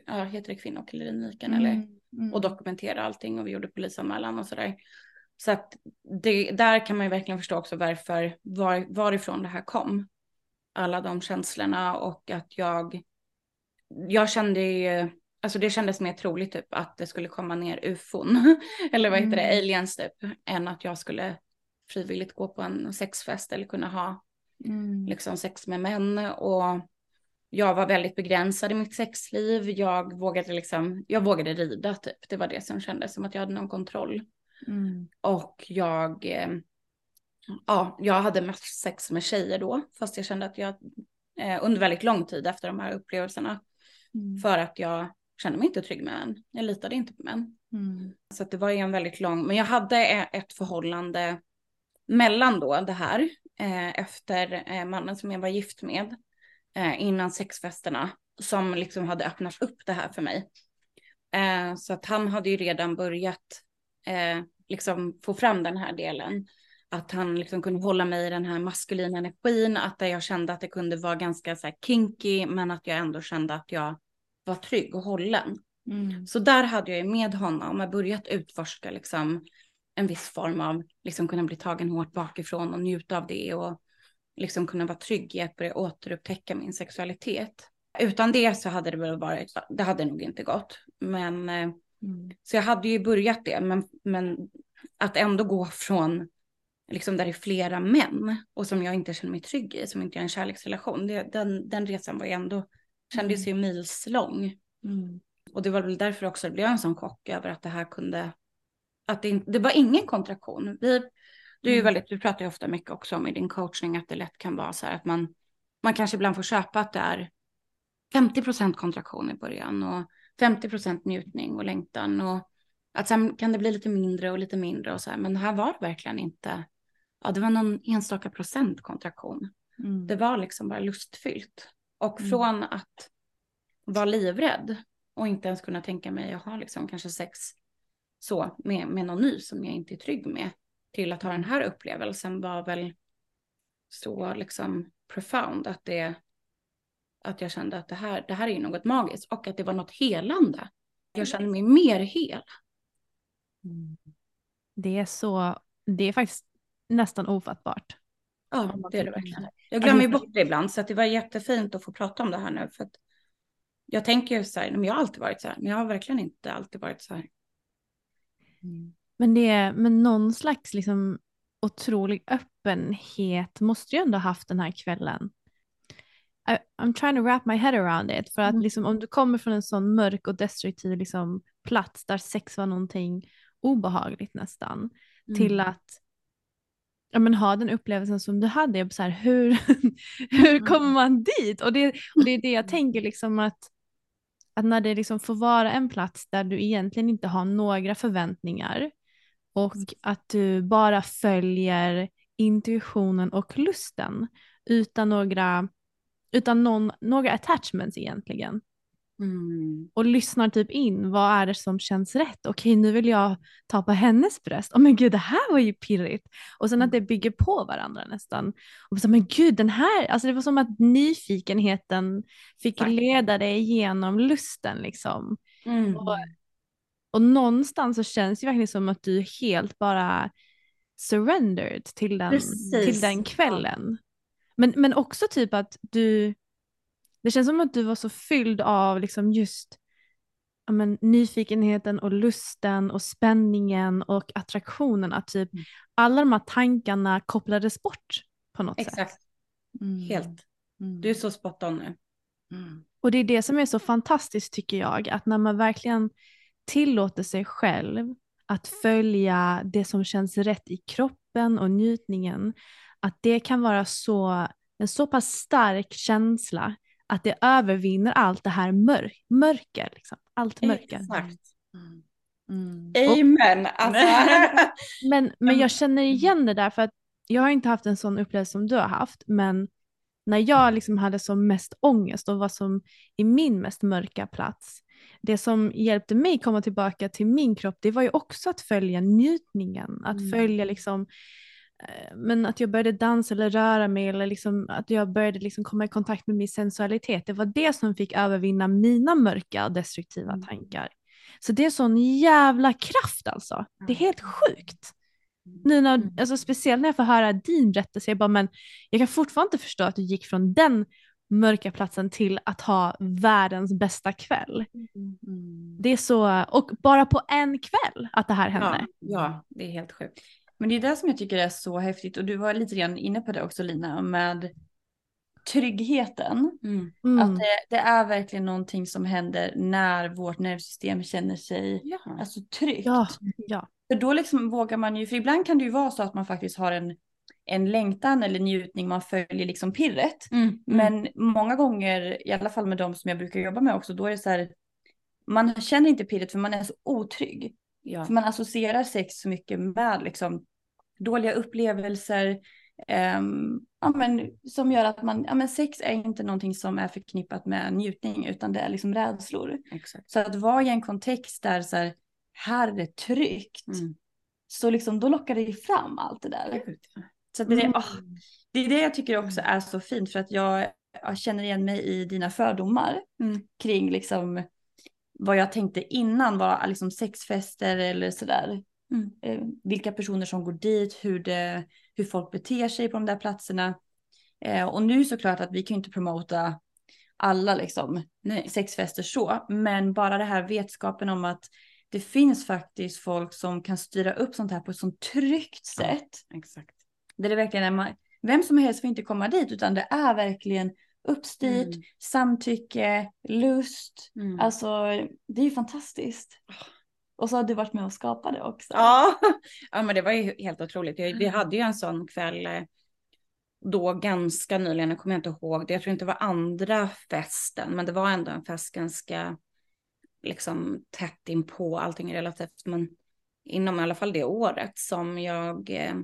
ja heter det kvinnokliniken eller? Mm. och dokumentera allting och vi gjorde polisanmälan och sådär. Så att det, där kan man ju verkligen förstå också varför, var, varifrån det här kom. Alla de känslorna och att jag, jag kände ju, alltså det kändes mer troligt typ att det skulle komma ner ufon, eller vad heter det, Mm. aliens typ, än att jag skulle frivilligt gå på en sexfest eller kunna ha Mm. liksom sex med män och jag var väldigt begränsad i mitt sexliv. Jag vågade liksom, jag vågade rida typ. Det var det som kändes som att jag hade någon kontroll. Mm. Och jag, eh, ja, jag hade mest sex med tjejer då. Fast jag kände att jag eh, under väldigt lång tid efter de här upplevelserna. Mm. För att jag kände mig inte trygg med män. Jag litade inte på män. Mm. Så det var ju en väldigt lång, men jag hade eh, ett förhållande mellan då det här, eh, efter eh, mannen som jag var gift med, eh, innan sexfesterna, som liksom hade öppnat upp det här för mig. Eh, så att han hade ju redan börjat eh, liksom få fram den här delen. Att han liksom kunde hålla mig i den här maskulina energin, att jag kände att det kunde vara ganska så kinky, men att jag ändå kände att jag var trygg och hållen. Mm. Så där hade jag ju med honom börjat utforska liksom en viss form av liksom kunna bli tagen hårt bakifrån och njuta av det och liksom kunna vara trygg i att börja återupptäcka min sexualitet. Utan det så hade det väl varit, det hade nog inte gått. Men eh, Mm. så jag hade ju börjat det, men, men att ändå gå från liksom där det är flera män och som jag inte känner mig trygg i, som inte är en kärleksrelation. Det, den, den resan var ju ändå, kändes ju milslång. Mm. Och det var väl därför också det blev en sån chock över att det här kunde, att det, det var ingen kontraktion. Vi, du, är ju Mm. väldigt, du pratar ju ofta mycket också om i din coachning att det lätt kan vara så här att man, man kanske ibland får köpa att det är 50% kontraktion i början och 50 njutning och längtan och att sen kan det bli lite mindre och lite mindre och så här. Men här var det verkligen inte, ja det var någon enstaka procent kontraktion. Mm. Det var liksom bara lustfyllt. Och Mm. från att vara livrädd och inte ens kunna tänka mig att ha liksom kanske sex så med, med någon ny som jag inte är trygg med till att ha den här upplevelsen var väl så liksom profound att det att jag kände att det här, det här är ju något magiskt och att det var något helande. Jag kände mig mer hel. Mm. Det är så, det är faktiskt nästan ofattbart. Ja, det är det verkligen. Jag glömmer ju bort det ibland så det var jättefint att få prata om det här nu för jag tänker ju så här, men jag har alltid varit så här, men jag har verkligen inte alltid varit så här. Men det är, men någon slags liksom otrolig öppenhet måste ju ändå ha haft den här kvällen. I, I'm trying to wrap my head around it. För att Mm. liksom, om du kommer från en sån mörk och destruktiv liksom, plats där sex var någonting obehagligt nästan, till Mm. att ja, men, ha den upplevelsen som du hade. Så här, hur, hur Mm. kommer man dit? Och det, och det är det jag tänker, liksom att, att när det liksom får vara en plats där du egentligen inte har några förväntningar och att du bara följer intuitionen och lusten utan några, utan någon, några attachments egentligen. Mm. Och lyssnar typ in, vad är det som känns rätt? Okej, nu vill jag ta på hennes bröst. Åh men gud, det här var ju pirrigt. Och sen att det bygger på varandra nästan. Och så, men gud, den här, alltså det var som att nyfikenheten fick Exakt. leda dig igenom lusten liksom. Mm. Och, och någonstans så känns det verkligen som att du helt bara surrendered till den, Precis. till den kvällen. Men, men också typ att du, det känns som att du var så fylld av liksom just ja, men, nyfikenheten och lusten och spänningen och attraktionen. Att typ Mm. alla de här tankarna kopplades bort på något sätt. Exakt, Mm. helt. Mm. Du är så spot on nu. Mm. Och det är det som är så fantastiskt tycker jag, att när man verkligen tillåter sig själv att följa det som känns rätt i kroppen och njutningen, att det kan vara så, en så pass stark känsla att det övervinner allt det här mörk, mörker. Liksom. Allt mörker. Exakt. Mm. Mm. Amen. Alltså. Men, men jag känner igen det där för att jag har inte haft en sån upplevelse som du har haft, men när jag liksom hade som mest ångest och var som i min mest mörka plats, det som hjälpte mig komma tillbaka till min kropp, det var ju också att följa njutningen, att Mm. följa liksom men att jag började dansa eller röra mig eller liksom att jag började liksom komma i kontakt med min sensualitet. Det var det som fick övervinna mina mörka och destruktiva Mm. tankar. Så det är sån jävla kraft alltså. Det är helt sjukt. Nu när, Mm. alltså speciellt när jag får höra din berättelse, jag bara, men jag kan fortfarande inte förstå att du gick från den mörka platsen till att ha världens bästa kväll. Mm. Det är så, och bara på en kväll att det här hände. Ja, ja, det är helt sjukt. Men det är det som jag tycker är så häftigt och du var lite grann inne på det också Lina med tryggheten. Mm. Mm. Att det, det är verkligen någonting som händer när vårt nervsystem känner sig Ja. alltså, tryggt. Ja, ja. För då liksom vågar man ju, för ibland kan det ju vara så att man faktiskt har en, en längtan eller njutning, man följer liksom pirret. Mm. Men många gånger, i alla fall med de som jag brukar jobba med också, då är det så här, man känner inte pirret för man är så otrygg. Ja. För man associerar sex så mycket med liksom dåliga upplevelser. ehm, ja, men, som gör att man, ja, men sex är inte någonting som är förknippat med njutning utan det är liksom rädslor. Exakt. Så att vara i en kontext där så här, här är det tryggt. Mm. Så liksom då lockar det ju fram allt det där. Ja. Så det, Mm. ah, det är det jag tycker också är så fint för att jag, jag känner igen mig i dina fördomar Mm. kring liksom vad jag tänkte innan var liksom sexfester eller sådär. Mm. Eh, vilka personer som går dit, hur, det, hur folk beter sig på de där platserna. Eh, och nu såklart att vi kan inte promota alla liksom Nej. sexfester så, men bara det här vetskapen om att det finns faktiskt folk som kan styra upp sånt här på ett sånt tryggt Ja. sätt. Exakt. Där det verkligen är man, vem som helst får inte komma dit utan det är verkligen uppstyrt, Mm. samtycke, lust. Mm. Alltså det är ju fantastiskt. Och så har du varit med och skapat det också. Ja. ja, men det var ju helt otroligt. Vi hade ju en sån kväll eh, då ganska nyligen, jag kommer inte ihåg det. Jag tror inte det var andra festen, men det var ändå en fest ganska liksom tätt in på allting relativt, men inom i alla fall det året som jag eh,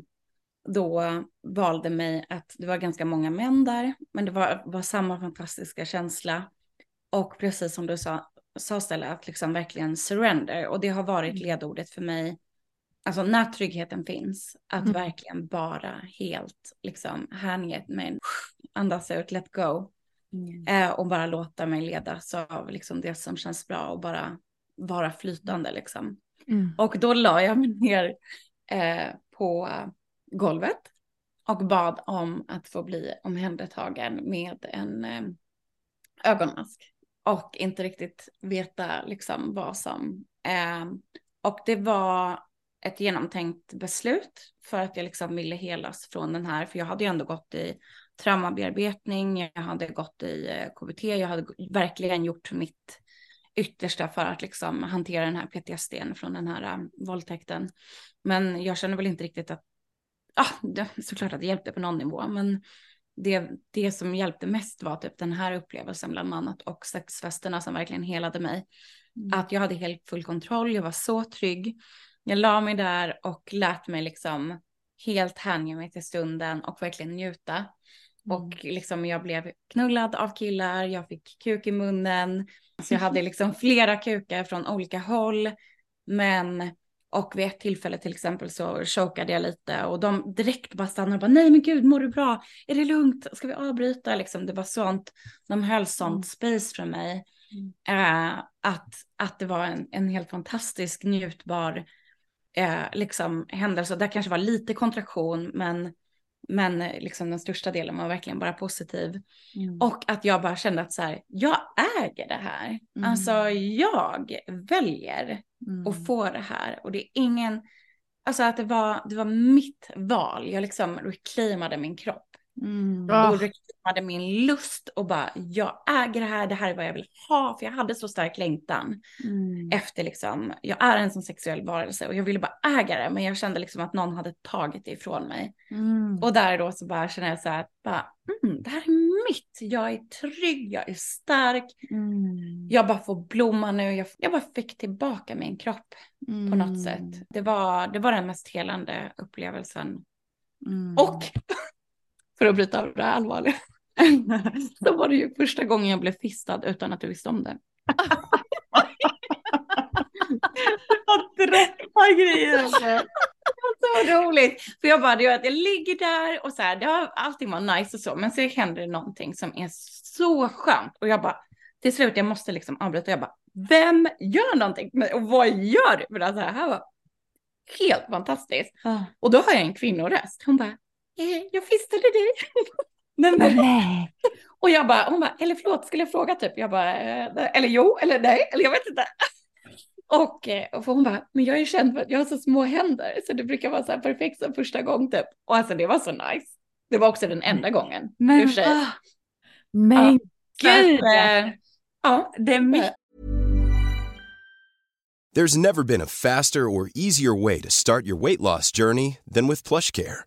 då valde mig att det var ganska många män där, men det var, var samma fantastiska känsla. Och precis som du sa, sa Stella, att liksom verkligen surrender. Och det har varit ledordet för mig. Alltså när tryggheten finns, att Mm. verkligen bara helt liksom hänge mig, andas ut, let go. Eh, och bara låta mig ledas av liksom det som känns bra och bara vara flytande liksom. Mm. Och då la jag mig ner eh, på golvet och bad om att få bli omhändertagen med en eh, ögonmask. Och inte riktigt veta liksom vad som... Eh, och det var ett genomtänkt beslut för att jag liksom ville helas från den här, för jag hade ju ändå gått i traumabearbetning, jag hade gått i eh, KBT, jag hade verkligen gjort mitt yttersta för att liksom hantera den här PTSD från den här eh, våldtäkten. Men jag känner väl inte riktigt att, ja, såklart att det hjälpte på någon nivå, men det, det som hjälpte mest var typ den här upplevelsen bland annat och sexfesterna som verkligen helade mig. Mm. Att jag hade helt full kontroll, jag var så trygg. Jag la mig där och lät mig liksom helt hänga mig till stunden och verkligen njuta. Mm. Och liksom jag blev knullad av killar, jag fick kuk i munnen. Så jag hade liksom flera kukar från olika håll. Men, och vid ett tillfälle till exempel så chokade jag lite och de direkt bara stannade och bara nej men gud mår du bra? Är det lugnt? Ska vi avbryta? Liksom, det var sånt, de höll sånt mm. space för mig. Mm. Eh, att, att det var en, en helt fantastisk njutbar eh, liksom, händelse. Det kanske var lite kontraktion men men liksom den största delen var verkligen bara positiv. Mm. Och att jag bara kände att så här, jag äger det här. Mm. Alltså jag väljer mm. att få det här. Och det är ingen, alltså att det var, det var mitt val. Jag liksom reclaimade min kropp. Mm. Och reklamade min lust och bara, jag äger det här, det här är vad jag vill ha. För jag hade så stark längtan mm. efter liksom, jag är en sån sexuell varelse och jag ville bara äga det. Men jag kände liksom att någon hade tagit det ifrån mig. Mm. Och där då så bara känner jag så här, bara, mm, det här är mitt. Jag är trygg, jag är stark. Mm. Jag bara får blomma nu. Jag, jag bara fick tillbaka min kropp på något sätt. Mm. Det var, det var den mest helande upplevelsen. Mm. Och för att bryta av det här allvarliga. Då var det ju första gången jag blev fistad utan att du visste om det. Att droppa grejer. så roligt. För jag bara, det att jag ligger där och så här, det har alltid varit nice och så, men så händer det någonting som är så skönt. Och jag bara, till slut, jag måste liksom avbryta. Jag bara, vem gör någonting? Och vad gör du? För det här var helt fantastiskt. Och då har jag en kvinnoröst. Hon bara, eh, jag fistade dig. Nej, men, nej. Och jag bara, hon bara, eller förlåt, skulle jag fråga typ? Jag bara, eh, eller jo, eller nej, eller jag vet inte. Och, eh, och hon bara, men jag är känd för att jag har så små händer, så det brukar vara så här perfekt som första gång typ. Och alltså det var så nice. Det var också den enda gången. Men, ah, men ja, gud! Ja, det är mycket. There's never been a faster or easier way to start your weight loss journey than with plush care.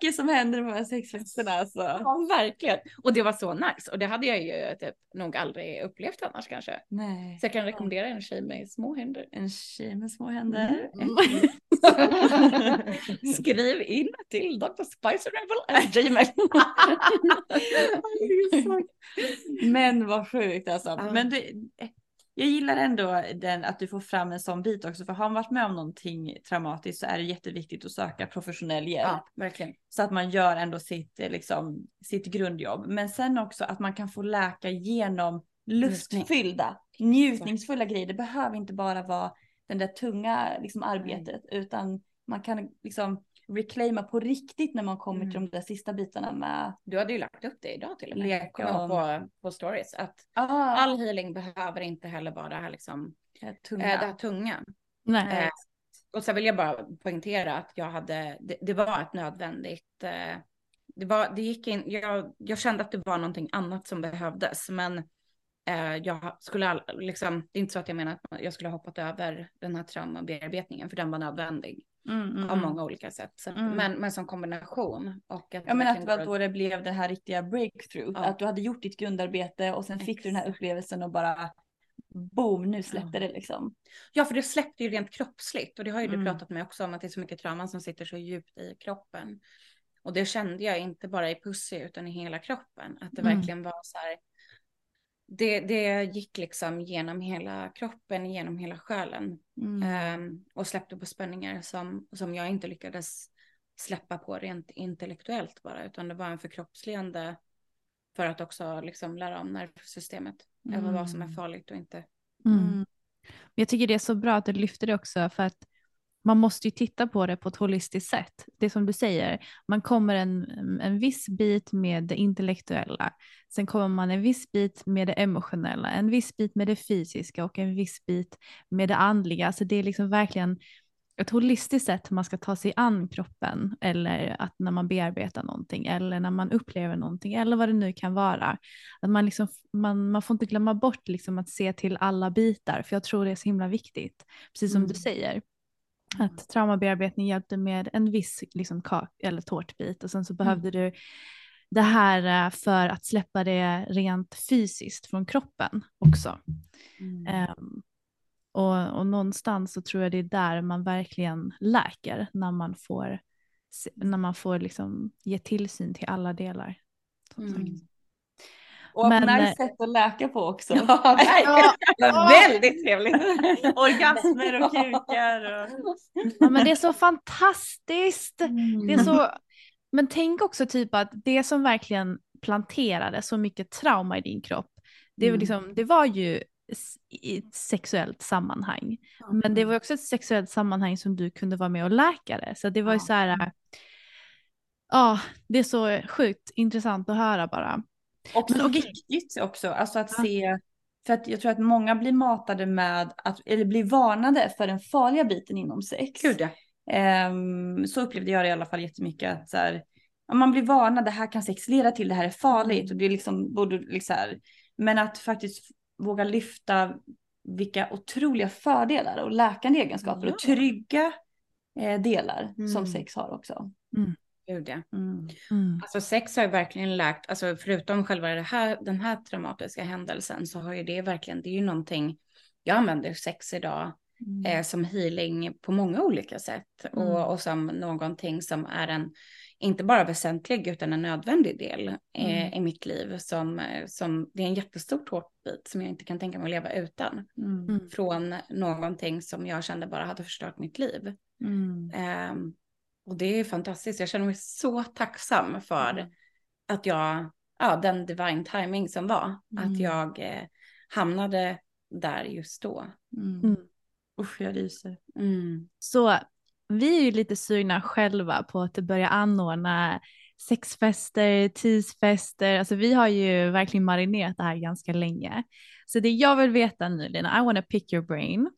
Mycket som händer med de här sexfesterna alltså. Ja, verkligen. Och det var så nice. Och det hade jag ju typ nog aldrig upplevt annars kanske. Nej. Så jag kan rekommendera en tjej med små händer. En tjej med små händer. Mm. Skriv in till Dr. Spicer Rebel. Men vad sjukt alltså. Men det, jag gillar ändå den, att du får fram en sån bit också, för har man varit med om någonting traumatiskt så är det jätteviktigt att söka professionell hjälp. Ja, verkligen. Så att man gör ändå sitt, liksom, sitt grundjobb. Men sen också att man kan få läka genom lustfyllda, njutningsfulla grejer. Det behöver inte bara vara den där tunga liksom, arbetet, utan man kan liksom reclaima på riktigt när man kommer mm. till de där sista bitarna med. Du hade ju lagt upp det idag till och med. Leka och... på, på stories. Att ah. all healing behöver inte heller vara det här liksom. Det tunga. Äh, det här tunga. Nej. Äh, och så vill jag bara poängtera att jag hade, det, det var ett nödvändigt, äh, det var, det gick in, jag, jag kände att det var någonting annat som behövdes, men jag skulle all, liksom, det är inte så att jag menar att jag skulle ha hoppat över den här traumabearbetningen, för den var nödvändig. Mm, mm, av mm. många olika sätt. Så, mm. men, men som kombination. Och att ja men att det var då det blev det här riktiga breakthrough. Ja. Att du hade gjort ditt grundarbete och sen fick Exakt. du den här upplevelsen och bara boom, nu släppte ja. det liksom. Ja, för det släppte ju rent kroppsligt och det har ju mm. du pratat med också om att det är så mycket trauman som sitter så djupt i kroppen. Och det kände jag inte bara i pussy utan i hela kroppen. Att det mm. verkligen var så här. Det, det gick liksom genom hela kroppen, genom hela själen. Mm. Um, och släppte på spänningar som, som jag inte lyckades släppa på rent intellektuellt bara. Utan det var en förkroppsligande för att också liksom lära om nervsystemet. Mm. Över vad som är farligt och inte. Mm. mm. Jag tycker det är så bra att du lyfter det också för att man måste ju titta på det på ett holistiskt sätt. Det som du säger, man kommer en, en viss bit med det intellektuella, sen kommer man en viss bit med det emotionella, en viss bit med det fysiska och en viss bit med det andliga. Alltså det är liksom verkligen ett holistiskt sätt man ska ta sig an kroppen eller att när man bearbetar någonting eller när man upplever någonting eller vad det nu kan vara. Att man, liksom, man, man får inte glömma bort liksom att se till alla bitar för jag tror det är så himla viktigt. Precis som mm. du säger. Att traumabearbetning hjälpte med en viss liksom, kak eller tårtbit och sen så mm. behövde du det här eh, för att släppa det rent fysiskt från kroppen också. Mm. Um, och, och någonstans så tror jag det är där man verkligen läker när man får, när man får liksom ge tillsyn till alla delar. Mm. Och Men, nice eh, sätt att läka på också. Ja, ja, ja. väldigt trevligt. Orgasmer och kukar. Och... Ja, men det är så fantastiskt. Mm. Det är så... Men tänk också typ att det som verkligen planterade så mycket trauma i din kropp, det, var, mm. liksom, det var ju i ett sexuellt sammanhang. Mm. Men det var också ett sexuellt sammanhang som du kunde vara med och läka det. Så det var ju så här, ja, det är så sjukt intressant att höra bara. Och så viktigt också, alltså att ja. se, för att jag tror att många blir matade med, att, eller blir varnade för den farliga biten inom sex. Gud ja. Um, så upplevde jag det i alla fall jättemycket, att så här, man blir varnad, det här kan sex leda till, det här är farligt. Mm. Och det är liksom, borde liksom men att faktiskt våga lyfta vilka otroliga fördelar och läkande egenskaper ja. och trygga eh, delar mm. som sex har också. Mm. Gud ja. Mm. Mm. Alltså sex har ju verkligen läkt, alltså förutom själva det här, den här traumatiska händelsen så har ju det verkligen, det är ju någonting, jag använder sex idag mm. eh, som healing på många olika sätt och, mm. och som någonting som är en inte bara väsentlig utan en nödvändig del eh, mm. i mitt liv. Som, som, det är en jättestor tårtbit som jag inte kan tänka mig att leva utan. Mm. mm. Från någonting som jag kände bara hade förstört mitt liv. Mm. Eh, och det är fantastiskt. Jag känner mig så tacksam för mm. att jag, ja den divine timing som var. Att mm. jag eh, hamnade där just då. Usch, jag ryser. Så vi är ju lite sugna själva på att börja anordna sexfester, tisfester, alltså vi har ju verkligen marinerat det här ganska länge. Så det jag vill veta nu Lena, I wanna pick your brain.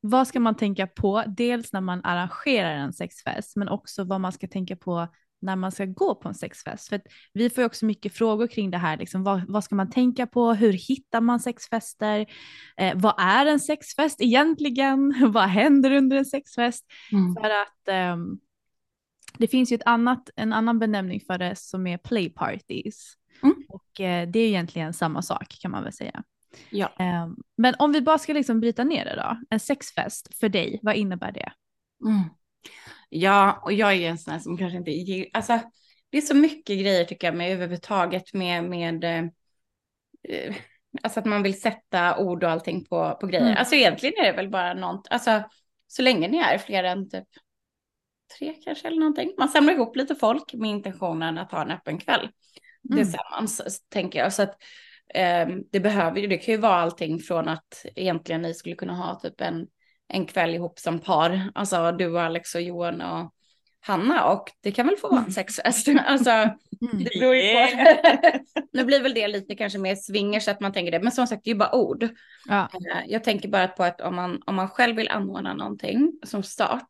Vad ska man tänka på? Dels när man arrangerar en sexfest, men också vad man ska tänka på när man ska gå på en sexfest. För vi får ju också mycket frågor kring det här, liksom, vad, vad ska man tänka på, hur hittar man sexfester, eh, vad är en sexfest egentligen, vad händer under en sexfest? Mm. För att eh, det finns ju ett annat, en annan benämning för det som är play parties. Mm. Och eh, det är egentligen samma sak kan man väl säga. Ja. Ehm, men om vi bara ska liksom bryta ner det då, en sexfest för dig, vad innebär det? Mm. Ja, och jag är en sån här som kanske inte gillar, alltså det är så mycket grejer tycker jag med överhuvudtaget med, med eh, eh, alltså att man vill sätta ord och allting på, på grejer. Mm. Alltså egentligen är det väl bara något, alltså så länge ni är fler än typ tre kanske eller någonting. Man samlar ihop lite folk med intentionen att ha en öppen kväll mm. tillsammans, tänker jag. Så att det behöver ju, det kan ju vara allting från att egentligen ni skulle kunna ha typ en en kväll ihop som par. Alltså du och Alex och Johan och Hanna och det kan väl få vara en mm. sexfest. Alltså, mm. det beror ju på. nu blir väl det lite kanske mer swinger så att man tänker det. Men som sagt, det är ju bara ord. Ja. Eh, jag tänker bara på att om man, om man själv vill anordna någonting som start,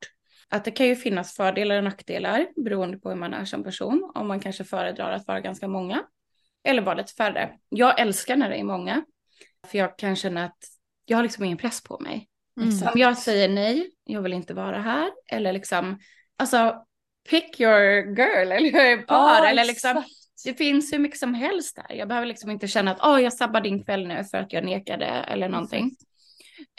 att det kan ju finnas fördelar och nackdelar beroende på hur man är som person. Om man kanske föredrar att vara ganska många eller vara lite färre. Jag älskar när det är många, för jag kan känna att jag har liksom ingen press på mig. Mm. Om jag säger nej, jag vill inte vara här. Eller liksom, alltså pick your girl eller par. Oh, eller liksom, det finns hur mycket som helst där. Jag behöver liksom inte känna att oh, jag sabbar din kväll nu för att jag nekade eller någonting.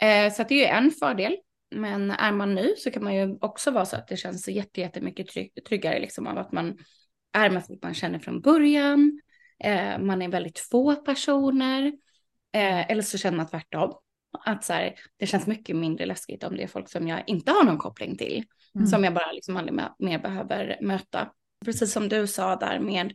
Eh, så det är ju en fördel. Men är man ny så kan man ju också vara så att det känns jättemycket trygg, tryggare liksom av att man är med folk man känner från början. Eh, man är väldigt få personer. Eh, eller så känner man tvärtom. Att så här, det känns mycket mindre läskigt om det är folk som jag inte har någon koppling till. Mm. Som jag bara liksom aldrig mer behöver möta. Precis som du sa där med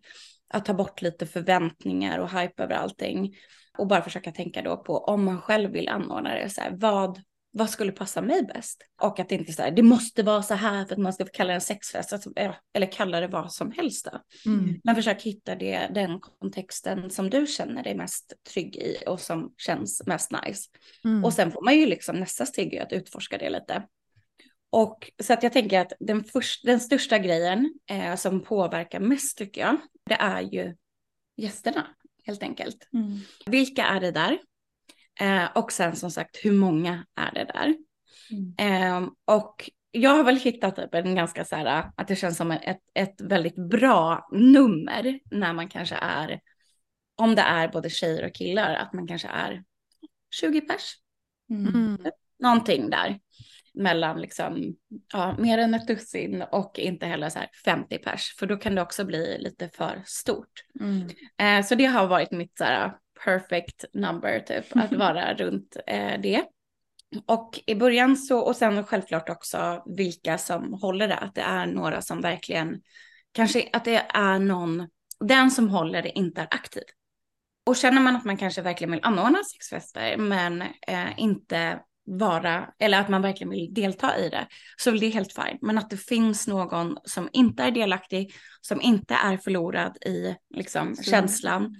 att ta bort lite förväntningar och hype över allting. Och bara försöka tänka då på om man själv vill anordna det, så här, vad, vad skulle passa mig bäst? Och att det inte så här, det måste vara så här för att man ska kalla det en sexfest, alltså, eller kalla det vad som helst. Mm. Men försök hitta det, den kontexten som du känner dig mest trygg i och som känns mest nice. Mm. Och sen får man ju liksom nästa steg att utforska det lite. Och så att jag tänker att den, först, den största grejen eh, som påverkar mest tycker jag, det är ju gästerna helt enkelt. Mm. Vilka är det där? Eh, och sen som sagt, hur många är det där? Mm. Eh, och jag har väl hittat typ en ganska så här, att det känns som ett, ett väldigt bra nummer när man kanske är, om det är både tjejer och killar, att man kanske är 20 pers. Mm. Någonting där mellan liksom, ja, mer än ett dussin och inte heller så här 50 pers, för då kan det också bli lite för stort. Mm. Eh, så det har varit mitt så här, perfect number typ, att vara runt eh, det. Och i början så, och sen självklart också vilka som håller det, att det är några som verkligen, kanske att det är någon, den som håller det inte är aktiv. Och känner man att man kanske verkligen vill anordna sexfester men eh, inte vara, eller att man verkligen vill delta i det, så är det helt fint. Men att det finns någon som inte är delaktig, som inte är förlorad i liksom, känslan,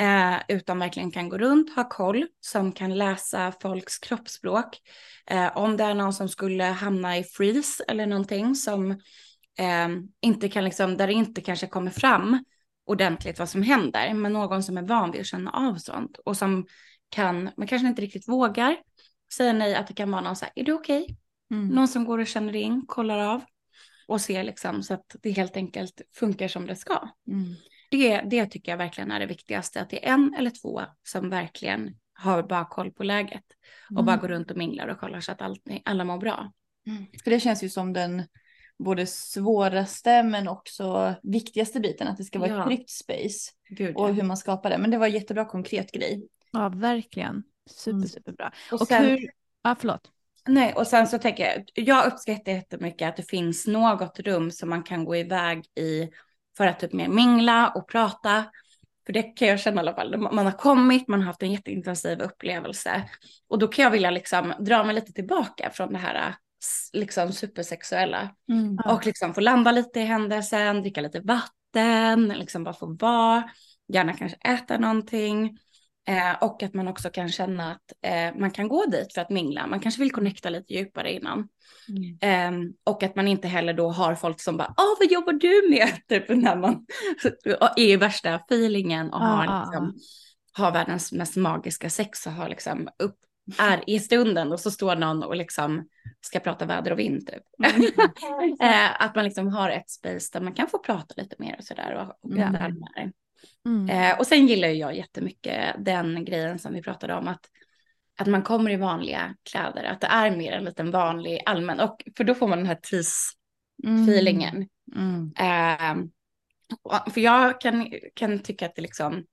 eh, utan verkligen kan gå runt, ha koll, som kan läsa folks kroppsspråk. Eh, om det är någon som skulle hamna i freeze eller någonting som eh, inte kan, liksom, där det inte kanske kommer fram ordentligt vad som händer, men någon som är van vid att känna av sånt och som kan, man kanske inte riktigt vågar, säga nej, att det kan vara någon så här, är du okej? Okay? Mm. Någon som går och känner in, kollar av och ser liksom så att det helt enkelt funkar som det ska. Mm. Det, det tycker jag verkligen är det viktigaste, att det är en eller två som verkligen har bara koll på läget och mm. bara går runt och minglar och kollar så att allt, alla mår bra. Mm. För det känns ju som den både svåraste men också viktigaste biten, att det ska vara ja. ett tryggt space Gud, och ja. hur man skapar det. Men det var en jättebra konkret grej. Ja, verkligen. Super, mm. superbra. Och, och sen, hur, ja förlåt. Nej, och sen så tänker jag, jag uppskattar jättemycket att det finns något rum som man kan gå iväg i för att typ mer mingla och prata. För det kan jag känna i alla fall, man har kommit, man har haft en jätteintensiv upplevelse. Och då kan jag vilja liksom dra mig lite tillbaka från det här liksom supersexuella. Mm. Och liksom få landa lite i händelsen, dricka lite vatten, liksom bara få vara, gärna kanske äta någonting. Eh, och att man också kan känna att eh, man kan gå dit för att mingla. Man kanske vill connecta lite djupare innan. Mm. Eh, och att man inte heller då har folk som bara, åh vad jobbar du med? Typ när man är i värsta feelingen och har, ah. liksom, har världens mest magiska sex och har liksom upp, är i stunden och så står någon och liksom ska prata väder och vind typ. Mm. eh, att man liksom har ett space där man kan få prata lite mer och sådär och, och mm. Mm. Eh, och sen gillar jag jättemycket den grejen som vi pratade om att, att man kommer i vanliga kläder, att det är mer en liten vanlig allmän, och för då får man den här tis-feelingen. Mm. Mm. Eh, för jag kan, kan tycka att det liksom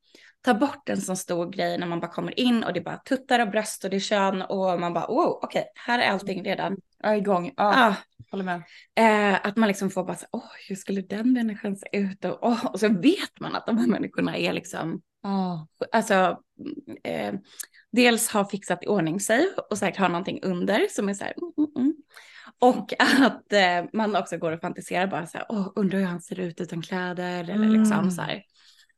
tar bort en sån stor grej när man bara kommer in och det är bara tuttar och bröst och det är kön och man bara wow, okej, okay, här är allting redan Ja, igång. Ja, ah. håller med. Eh, att man liksom får bara så, åh, hur skulle den människan se ut? Och, oh, och så vet man att de här människorna är liksom, oh. alltså, eh, dels har fixat i ordning sig och säkert har någonting under som är så här, mm, mm, mm. Och att eh, man också går och fantiserar bara så här, åh, undrar hur han ser ut utan kläder eller liksom mm. liksom så här.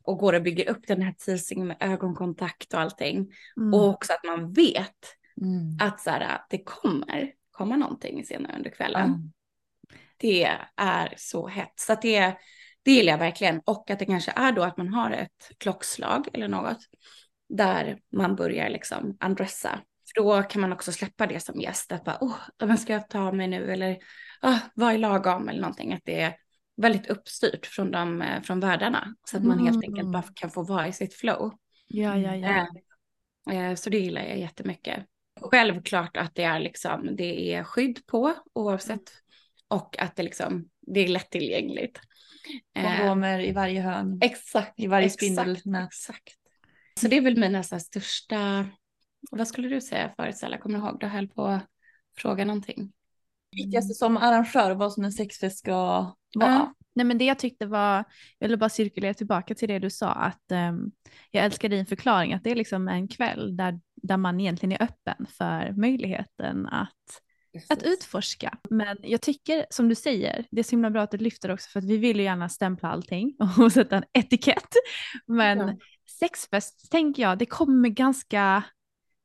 Och går och bygger upp den här teasingen med ögonkontakt och allting. Mm. Och också att man vet mm. att så här, det kommer komma någonting senare under kvällen. Mm. Det är så hett. Så att det, det gillar jag verkligen. Och att det kanske är då att man har ett klockslag eller något där man börjar liksom undressa. då kan man också släppa det som gäst. Att bara, oh, vad ska jag ta mig nu? Eller oh, vad är lagom eller någonting. Att det är väldigt uppstyrt från, de, eh, från världarna. Så att man helt enkelt Mm. bara kan få vara i sitt flow. Ja, ja, ja. Eh, eh, Så det gillar jag jättemycket. Självklart att det är liksom, det är skydd på oavsett. Och att det liksom, det är lättillgängligt. Eh, Kondomer i varje hörn. Exakt. I varje spindelnät. Exakt. Så det är väl mina så största, vad skulle du säga förut Stella, kommer du ihåg? Du höll på att fråga någonting. Viktigaste som arrangör, vad som en sexfest ska vara. Ja. Nej men det jag tyckte var, jag ville bara cirkulera tillbaka till det du sa, att ehm, jag älskar din förklaring, att det är liksom en kväll där, där man egentligen är öppen för möjligheten att, att utforska. Men jag tycker, som du säger, det är så himla bra att du lyfter också, för att vi vill ju gärna stämpla allting och sätta en etikett. Men Ja. sexfest, tänker jag, det kommer ganska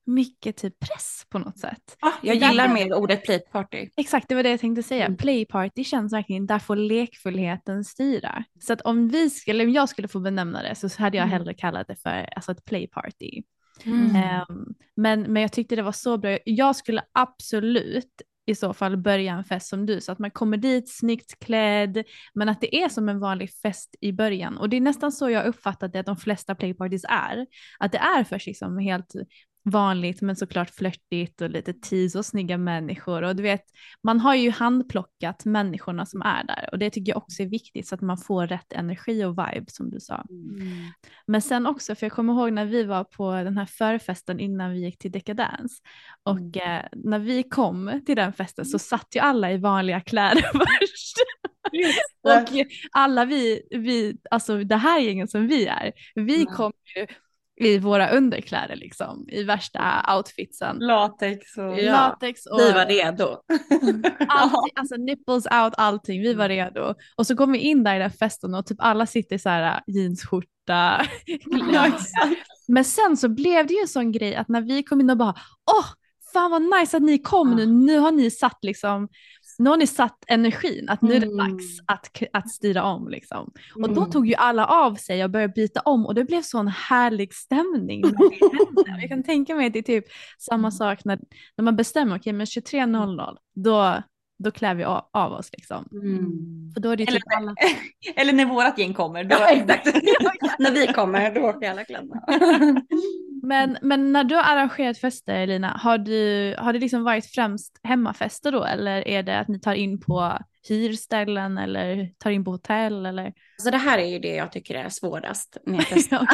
mycket typ press på något sätt. Ah, jag Där- gillar mer ordet playparty. Exakt, det var det jag tänkte säga. Mm. Playparty känns verkligen, där får lekfullheten styra. Så att om vi skulle, om jag skulle få benämna det så hade jag Mm. hellre kallat det för alltså ett playparty. Mm. Ehm, men, men jag tyckte det var så bra. Jag skulle absolut i så fall börja en fest som du, så att man kommer dit snyggt klädd, men att det är som en vanlig fest i början. Och det är nästan så jag uppfattat det att de flesta playparties är. Att det är först liksom helt vanligt men såklart flörtigt och lite tease och snygga människor. Och du vet man har ju handplockat människorna som är där. Och det tycker jag också är viktigt så att man får rätt energi och vibe som du sa. Men sen också, för jag kommer ihåg när vi var på den här förfesten innan vi gick till Decadence. Och eh, när vi kom till den festen så satt ju alla i vanliga kläder först. och alla vi, vi, alltså det här gänget som vi är, vi Mm. kom ju i våra underkläder liksom, i värsta outfitsen. Latex och... Ja. Latex och Vi var redo. allting, alltså nipples out, allting, vi var redo. Och så kom vi in där i den festen och typ alla sitter i så här äh, jeansskjorta. Men sen så blev det ju en sån grej att när vi kom in och bara åh, fan vad nice att ni kom nu, nu har ni satt liksom nu har ni satt energin, att nu är det Mm. dags att, att styra om liksom. Och då Mm. tog ju alla av sig och började byta om och det blev sån härlig stämning. när. Jag kan tänka mig att det är typ samma sak när, när man bestämmer, okej men 23.00, då, då klär vi av, av oss liksom. Mm. För då är det ju typ alla... Eller när vårat gäng kommer. Då... Ja, exakt. När vi kommer då åker alla kläderna. Men, men när du har arrangerat fester Elina, har, du, har det liksom varit främst hemmafester då eller är det att ni tar in på hyrställen eller tar in på hotell eller? Så det här är ju det jag tycker är svårast med fester.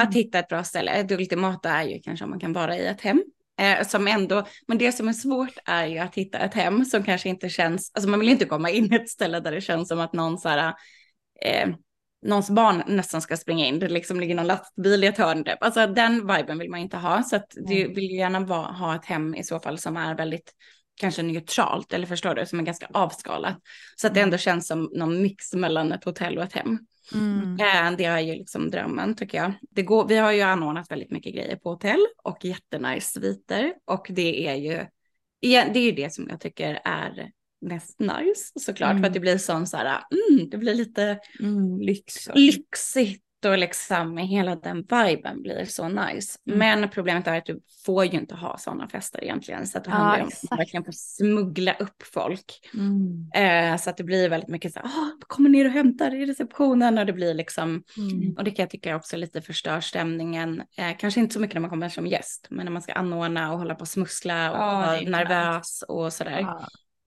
att hitta ett bra ställe. Det ultimata är ju kanske om man kan vara i ett hem. Eh, som ändå, men det som är svårt är ju att hitta ett hem som kanske inte känns, alltså man vill inte komma in i ett ställe där det känns som att någon så här, eh, någons barn nästan ska springa in, det liksom ligger någon lastbil i ett hörn. typ. Alltså den viben vill man inte ha, så att det vill ju gärna vara, ha ett hem i så fall som är väldigt kanske neutralt, eller förstår du, som är ganska avskalat. Så att det ändå känns som någon mix mellan ett hotell och ett hem. Mm. Eh, Det är ju liksom drömmen tycker jag. Det går, vi har ju anordnat väldigt mycket grejer på hotell och jättenice sviter. Och det är ju det, är ju det som jag tycker är mest nice såklart. För att det blir sån så här, mm, det blir lite Mm, lyx. lyxigt och liksom hela den viben blir så nice. Mm. Men problemet är att du får ju inte ha sådana fester egentligen. Så att det Ja, handlar om exakt. att verkligen få smuggla upp folk. Mm. Eh, så att det blir väldigt mycket så här, "Ah, kommer ner och hämtar i receptionen och det blir liksom, Mm. och det kan jag tycka också lite förstör stämningen. Eh, kanske inte så mycket när man kommer som gäst, men när man ska anordna och hålla på och smussla och Ja, vara inte nervös och sådär. Ja.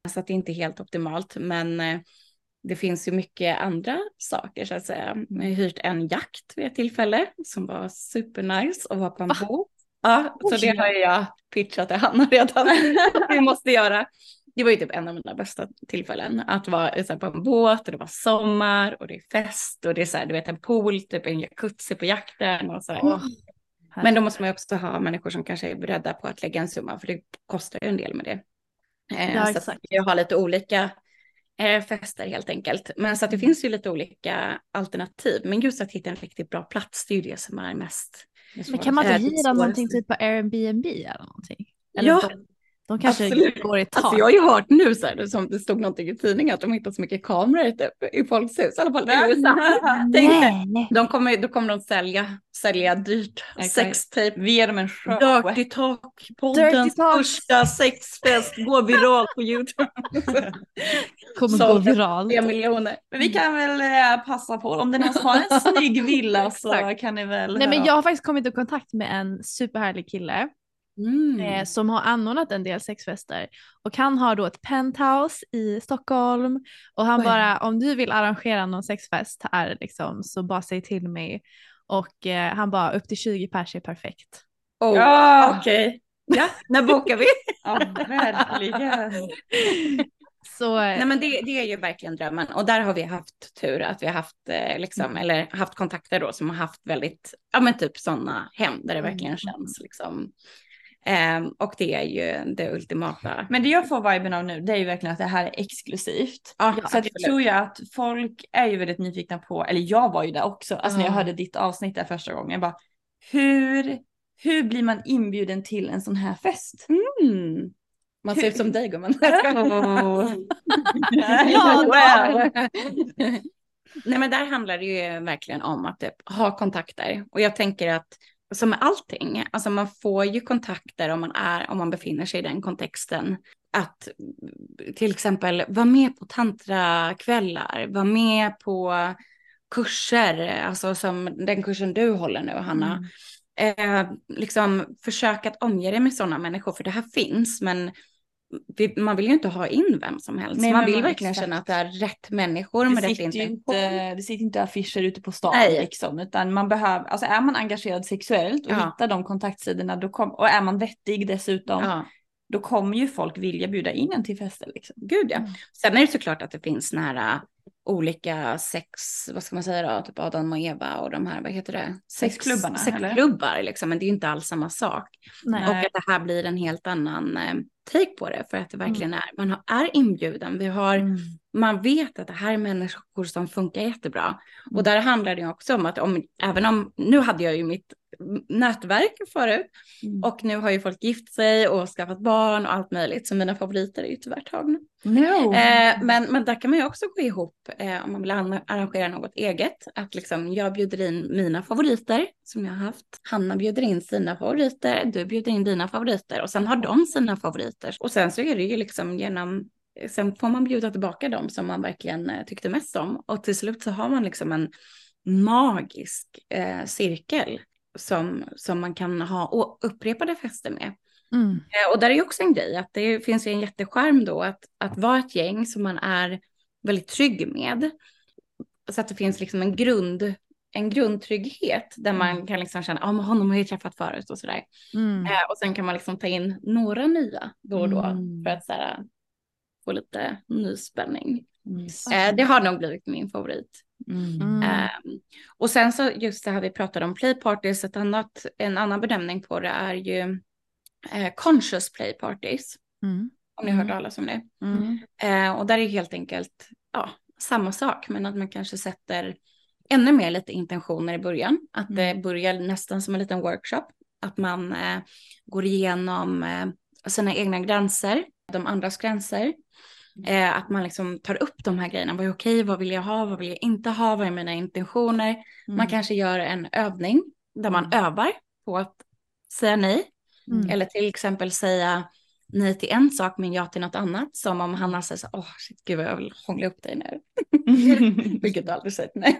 Så att det inte är helt optimalt, men eh, det finns ju mycket andra saker så att säga. Jag har hyrt en jakt vid ett tillfälle som var supernice och var på en båt. Ja, så det har jag pitchat till Hanna redan. Vi måste göra. Det var ju typ en av mina bästa tillfällen att vara så här, på en båt och det var sommar och det är fest och det är så här, du vet en pool, typ en jacuzzi på jakten och så här. Men då måste man ju också ha människor som kanske är beredda på att lägga en summa för det kostar ju en del med det. Eh, Ja, så jag har lite olika eh, fester helt enkelt. Men så att det finns ju lite olika alternativ. Men just att hitta en riktigt bra plats, det är ju det som är mest Men kan man inte hyra någonting typ på Airbnb eller någonting? Eller Ja. De kanske Absolut. går i tak. Alltså jag har ju hört nu så här, som det stod någonting i tidningen att de hittat så mycket kameror typ, i folks hus, i alla fall i USA. De kommer, då kommer de sälja, sälja dyrt Exakt. sextape. Vi ger dem en show. Dirty Talk, poddens första sexfest går viralt på YouTube. Kommer Så- gå viralt. Tre miljoner. Men vi kan väl eh, passa på, om det är någon har en snygg villa så kan ni väl Nej men höra jag har faktiskt kommit i kontakt med en superhärlig kille Mm. eh, som har anordnat en del sexfester. Och han har då ett penthouse i Stockholm och han Oj. bara om du vill arrangera någon sexfest här liksom så bara säg till mig. Och eh, han bara upp till 20 pers är perfekt. Oh, Ja. Okej. Ja, när bokar vi? Ja, verkligen. Så eh, Nej men det, det är ju verkligen drömmen och där har vi haft tur att vi har haft eh, liksom, eller haft kontakter då som har haft väldigt, ja men typ sådana hem där det verkligen känns liksom. Ehm, och det är ju det ultimata. Men det jag får viben av nu det är ju verkligen att det här är exklusivt. Ja, Så att absolut. jag tror ju att folk är ju väldigt nyfikna på, eller jag var ju där också, alltså när jag Ja. hörde ditt avsnitt där första gången. Jag bara, hur, hur blir man inbjuden till en sån här fest? Mm. Man ser ut som dig gumman. Ja, wow. Nej men där handlar det ju verkligen om att typ, ha kontakter. Och jag tänker att som med allting, alltså man får ju kontakter om man är, om man befinner sig i den kontexten. Att till exempel vara med på tantrakvällar, vara med på kurser, alltså som den kursen du håller nu Hanna. Eh, liksom försök att omge dig med sådana människor, för det här finns, men man vill ju inte ha in vem som helst. Nej, man vill man- verkligen exakt. känna att det är rätt människor Det med rätt sitter, ju intention. inte, det sitter inte affischer ute på stan Nej. liksom, utan man behöver, alltså är man engagerad sexuellt och Ja. hittar de kontaktsidorna då kom, och är man vettig dessutom, Ja, då kommer ju folk vilja bjuda in en till fester liksom. gud ja. Mm. Sen är det såklart att det finns nära olika sex, vad ska man säga då, typ Adam och Eva och de här, vad heter det? Sex- Sexklubbarna? Sexklubbar liksom, men det är ju inte alls samma sak. nej. Och att det här blir en helt annan eh, take på det, för att det verkligen är, man har, är inbjuden, vi har Mm. man vet att det här är människor som funkar jättebra. Mm. Och där handlar det också om att om, även om, nu hade jag ju mitt nätverk förut Mm. och nu har ju folk gift sig och skaffat barn och allt möjligt så mina favoriter är ju tyvärr tagna. No. Eh, men, men där kan man ju också gå ihop eh, om man vill an- arrangera något eget. Att liksom jag bjuder in mina favoriter som jag har haft. Hanna bjuder in sina favoriter, du bjuder in dina favoriter och sen har de sina favoriter. Och sen så är det ju liksom genom Sen får man bjuda tillbaka dem som man verkligen eh, tyckte mest om. Och till slut så har man liksom en magisk eh, cirkel som, som man kan ha å- upprepade fester med. Mm. Eh, Och där är ju också en grej att det finns ju en jätteskärm då att, att vara ett gäng som man är väldigt trygg med. Så att det finns liksom en grund, en grundtrygghet där man kan liksom känna, ja men honom har jag ju träffat förut och sådär. Mm. Eh, och sen kan man liksom ta in några nya då och då Mm. för att så här, få lite ny spänning. Mm. Eh, det har nog blivit min favorit. Mm. Ehm, och sen så just det här vi pratade om playparties, ett annat, en annan benämning på det är ju eh, conscious playparties. Mm. Om ni har hört talas om det. Mm. Eh, och där är helt enkelt ja, samma sak, men att man kanske sätter ännu mer lite intentioner i början. Att det börjar nästan som en liten workshop. Att man eh, går igenom eh, sina egna gränser, de andras gränser. Eh, att man liksom tar upp de här grejerna. Vad är okej? Vad vill jag ha? Vad vill jag inte ha? Vad är mina intentioner? Man kanske gör en övning där man övar på att säga nej. Mm. Eller till exempel säga nej till en sak men ja till något annat. Som om Hanna säger så åh shit gud jag vill hångla upp dig nu. Vilket du aldrig säger till mig.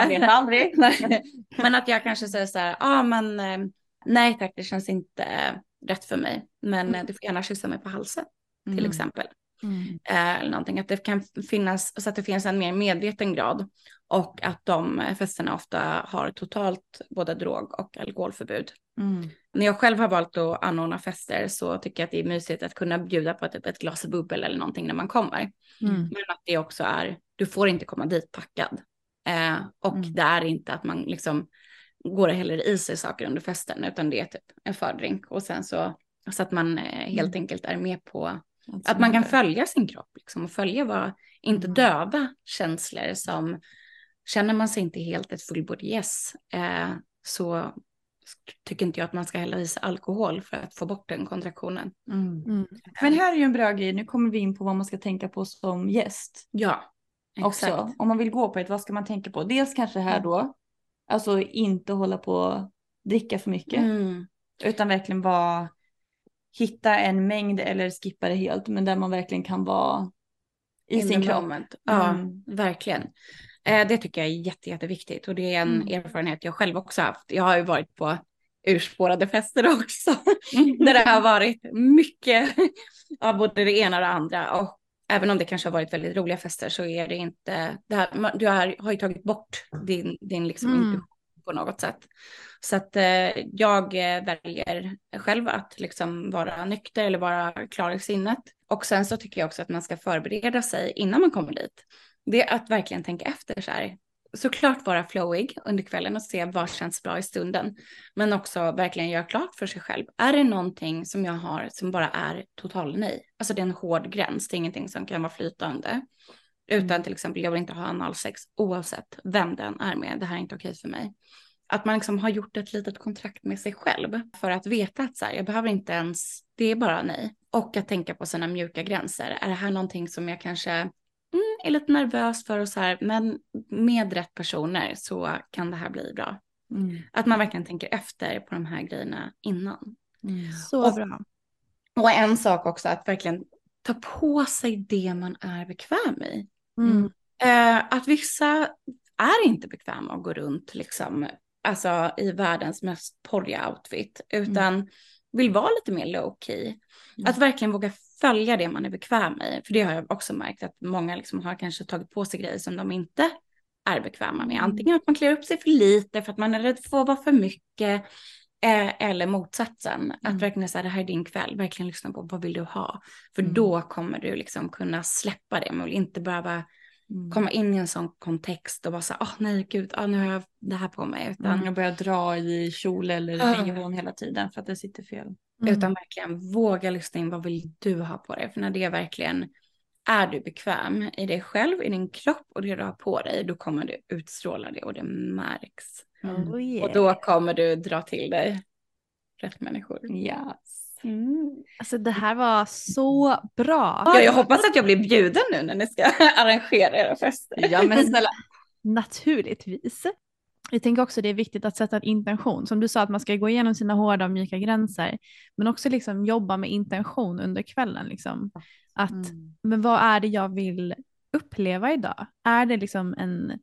Man vet aldrig. Nej. men att jag kanske säger så här, ja ah, men eh, nej tack det känns inte eh, rätt för mig. Men eh, du får gärna kyssa mig på halsen till exempel. Mm. Eh, eller någonting, att det kan finnas, så att det finns en mer medveten grad. Och att de festerna ofta har totalt både drog och alkoholförbud. Mm. När jag själv har valt att anordna fester så tycker jag att det är mysigt att kunna bjuda på typ ett glas bubbel eller någonting när man kommer. Mm. Men att det också är, du får inte komma dit packad. Eh, och Mm. det är inte att man liksom går och häller i sig saker under festen utan det är typ en fördrink och sen så, så att man eh, helt enkelt är med på att man kan följa sin kropp liksom, och följa vad, inte Mm. döva känslor som känner man sig inte helt ett fullbord yes eh, så tycker inte jag att man ska hälla i sig alkohol för att få bort den kontraktionen. Mm. Mm. Men här är ju en bra grej, nu kommer vi in på vad man ska tänka på som gäst. Ja, exakt. Också. Om man vill gå på ett, vad ska man tänka på? Dels kanske här då, alltså inte hålla på och dricka för mycket. Mm. Utan verkligen vara, hitta en mängd eller skippa det helt. Men där man verkligen kan vara i In sin kropp. Ja, Mm. verkligen. Eh, det tycker jag är jätte, jätteviktigt och det är en Mm. erfarenhet jag själv också haft. Jag har ju varit på urspårade fester också. där det har varit mycket av både det ena och det andra. Och även om det kanske har varit väldigt roliga fester så är det inte, det här, du har, har ju tagit bort din, din liksom Mm. på något sätt. Så att eh, jag eh, väljer själv att liksom vara nykter eller vara klar i sinnet. Och sen så tycker jag också att man ska förbereda sig innan man kommer dit. Det är att verkligen tänka efter så här. Såklart vara flowig under kvällen och se vad känns bra i stunden. Men också verkligen göra klart för sig själv. Är det någonting som jag har som bara är total nej? Alltså det är en hård gräns, det är ingenting som kan vara flytande. Utan till exempel jag vill inte ha analsex oavsett vem den är med. Det här är inte okej för mig. Att man liksom har gjort ett litet kontrakt med sig själv för att veta att så här, jag behöver inte ens, det är bara nej. Och att tänka på sina mjuka gränser. Är det här någonting som jag kanske mm, är lite nervös för och så här, men med rätt personer så kan det här bli bra. Mm. Att man verkligen tänker efter på de här grejerna innan. Så Och- bra. Och en sak också att verkligen ta på sig det man är bekväm i. Mm. Eh, att vissa är inte bekväma att gå runt liksom, alltså i världens mest porriga outfit, utan vill vara lite mer low key. Att verkligen våga följa det man är bekväm i. För det har jag också märkt att många liksom har kanske tagit på sig grejer som de inte är bekväma med. Antingen att man klär upp sig för lite för att man är rädd för att vara för mycket. Eh, eller motsatsen. Att verkligen säga det här är din kväll. Verkligen lyssna på vad vill du ha. För då kommer du liksom kunna släppa det. Man vill inte behöva komma in i en sån kontext och bara säga, åh nej gud, ah, nu har jag det här på mig. Utan, Mm, jag börjar dra i kjol eller bhn hela tiden för att det sitter fel. Utan verkligen våga lyssna in, vad vill du ha på dig? För när det verkligen är du bekväm i dig själv, i din kropp och det du har på dig, då kommer du utstråla det och det märks. Oh, yeah. Och då kommer du dra till dig rätt människor. Yes. Alltså det här var så bra. Ja, jag hoppas att jag blir bjuden nu när ni ska arrangera era fester. Ja men snälla. Naturligtvis. Jag tänker också det är viktigt att sätta en intention. Som du sa att man ska gå igenom sina hårda och mjuka gränser. Men också liksom jobba med intention under kvällen. Liksom. Att, Mm. Men vad är det jag vill uppleva idag? Är det liksom en,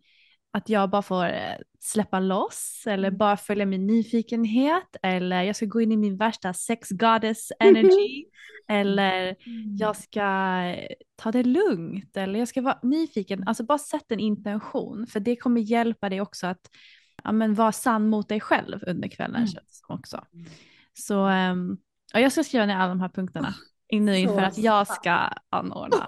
att jag bara får eh, släppa loss eller bara följa min nyfikenhet eller jag ska gå in i min värsta sex goddess energy eller jag ska eh, ta det lugnt eller jag ska vara nyfiken. Alltså bara sätt en intention för det kommer hjälpa dig också att ja, men vara sann mot dig själv under kvällen Mm. känns också. Så ehm, ja, jag ska skriva ner alla de här punkterna nu inför att jag ska anordna.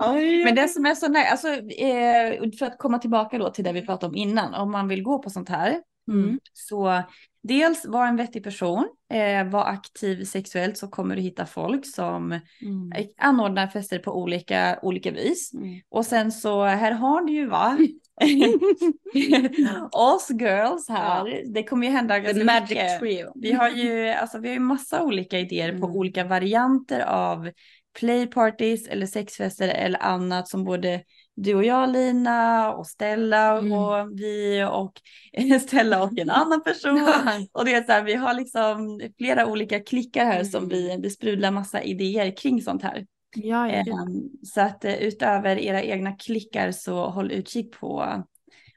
Men det som är så nej, alltså eh, för att komma tillbaka då till det vi pratade om innan, om man vill gå på sånt här. Mm. Så dels var en vettig person, eh, var aktiv sexuellt så kommer du hitta folk som eh, anordnar fester på olika, olika vis. Mm. Och sen så här har ni ju va, oss girls här, det kommer ju hända The ganska magic mycket. trio. Vi har ju, alltså vi har ju massa olika idéer på Mm. olika varianter av playparties eller sexfester eller annat som både du och jag Lina och Stella Mm. och vi och Stella och en annan person. Och det är så här, vi har liksom flera olika klickar här som Mm. vi, vi sprudlar massa idéer kring sånt här. Ja, ja. Ehm, Så att eh, utöver era egna klickar så håll utkik på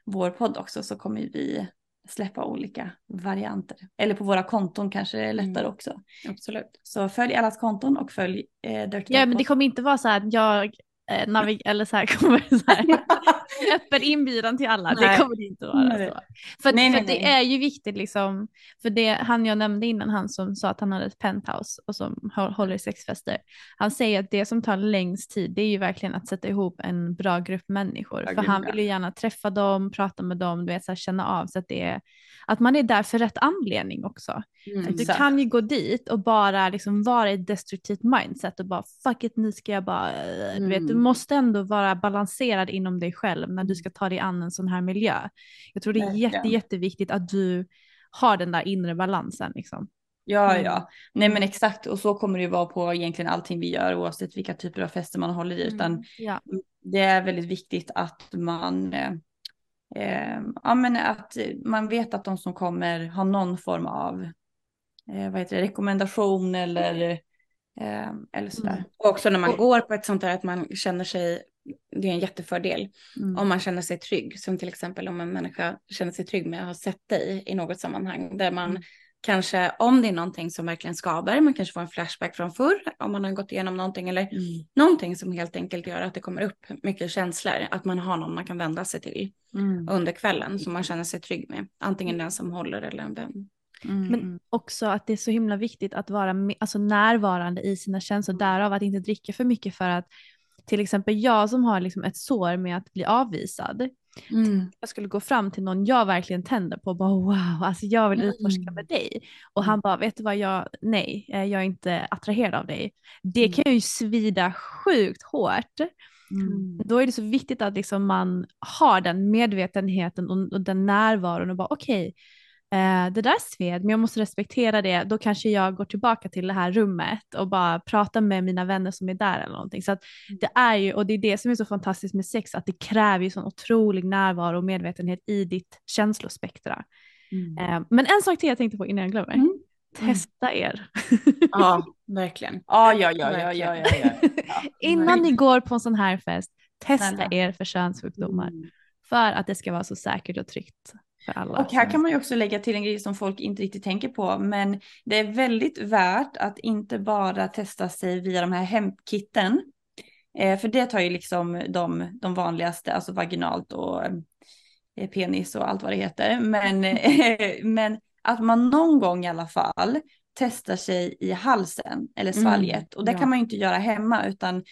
vår podd också så kommer vi släppa olika varianter. Eller på våra konton kanske det är lättare Mm. också. Absolut. Så följ allas konton och följ eh, Dirty ja men det kommer inte vara så här att jag eh, navig- eller så här kommer så här, öppen inbjudan till alla. Nej. Det kommer det inte vara. Nej. Så. För, Nej, för det är ju viktigt liksom, för det han jag nämnde innan, han som sa att han hade ett penthouse och som hå- håller sexfester. Han säger att det som tar längst tid det är ju verkligen att sätta ihop en bra grupp människor. Ja, för gud, han vill ju gärna träffa dem, prata med dem, du vet, så här, känna av så att, det är, att man är där för rätt anledning också. Mm. Du kan ju gå dit och bara liksom vara i ett destruktivt mindset och bara fuck it nu ska jag bara, eh, du vet, Mm. du måste ändå vara balanserad inom dig själv när du Mm. ska ta dig an en sån här miljö. Jag tror det är jätte, jätteviktigt att du har den där inre balansen. Liksom. Ja, Mm. ja. Nej men exakt och så kommer det ju vara på egentligen allting vi gör oavsett vilka typer av fester man håller i. Utan Ja. det är väldigt viktigt att man, eh, ja men att man vet att de som kommer har någon form av, eh, vad heter det, rekommendation eller, eh, eller sådär. Mm. Och också när man går på ett sånt här att man känner sig, det är en jättefördel Mm. om man känner sig trygg. Som till exempel om en människa känner sig trygg med att ha sett dig i något sammanhang. Där man Mm. Kanske, om det är någonting som verkligen skaver, man kanske får en flashback från förr. Om man har gått igenom någonting eller Mm. någonting som helt enkelt gör att det kommer upp mycket känslor. Att man har någon man kan vända sig till Mm. under kvällen som man känner sig trygg med. Antingen den som håller eller en vän. Mm. Men också att det är så himla viktigt att vara alltså närvarande i sina känslor, därav att inte dricka för mycket för att till exempel jag som har liksom ett sår med att bli avvisad, Mm. jag skulle gå fram till någon jag verkligen tänder på och bara wow, alltså jag vill utforska Mm. med dig. Och han bara, vet du vad, jag, nej, eh, jag är inte attraherad av dig. Det Mm. kan ju svida sjukt hårt. Mm. Då är det så viktigt att liksom man har den medvetenheten och, och den närvaron och bara okej, eh, det där sved, men jag måste respektera det. Då kanske jag går tillbaka till det här rummet och bara pratar med mina vänner som är där eller någonting. Så att det är ju, och det är det som är så fantastiskt med sex, att det kräver ju sån otrolig närvaro och medvetenhet i ditt känslospektra. Mm. Eh, men en sak till jag tänkte på innan jag glömmer. Mm. Testa er. Ja, verkligen. Ja, ja, ja, ja, ja, ja, ja. ja. Innan ni går på en sån här fest, testa er för könssjukdomar. Mm. För att det ska vara så säkert och tryggt. Och här kan man ju också lägga till en grej som folk inte riktigt tänker på, men det är väldigt värt att inte bara testa sig via de här hemkitten. Eh, för det tar ju liksom de, de vanligaste, alltså vaginalt och eh, penis och allt vad det heter. Men, eh, men att man någon gång i alla fall testar sig i halsen eller svalget. och det ja. kan man ju inte göra hemma utan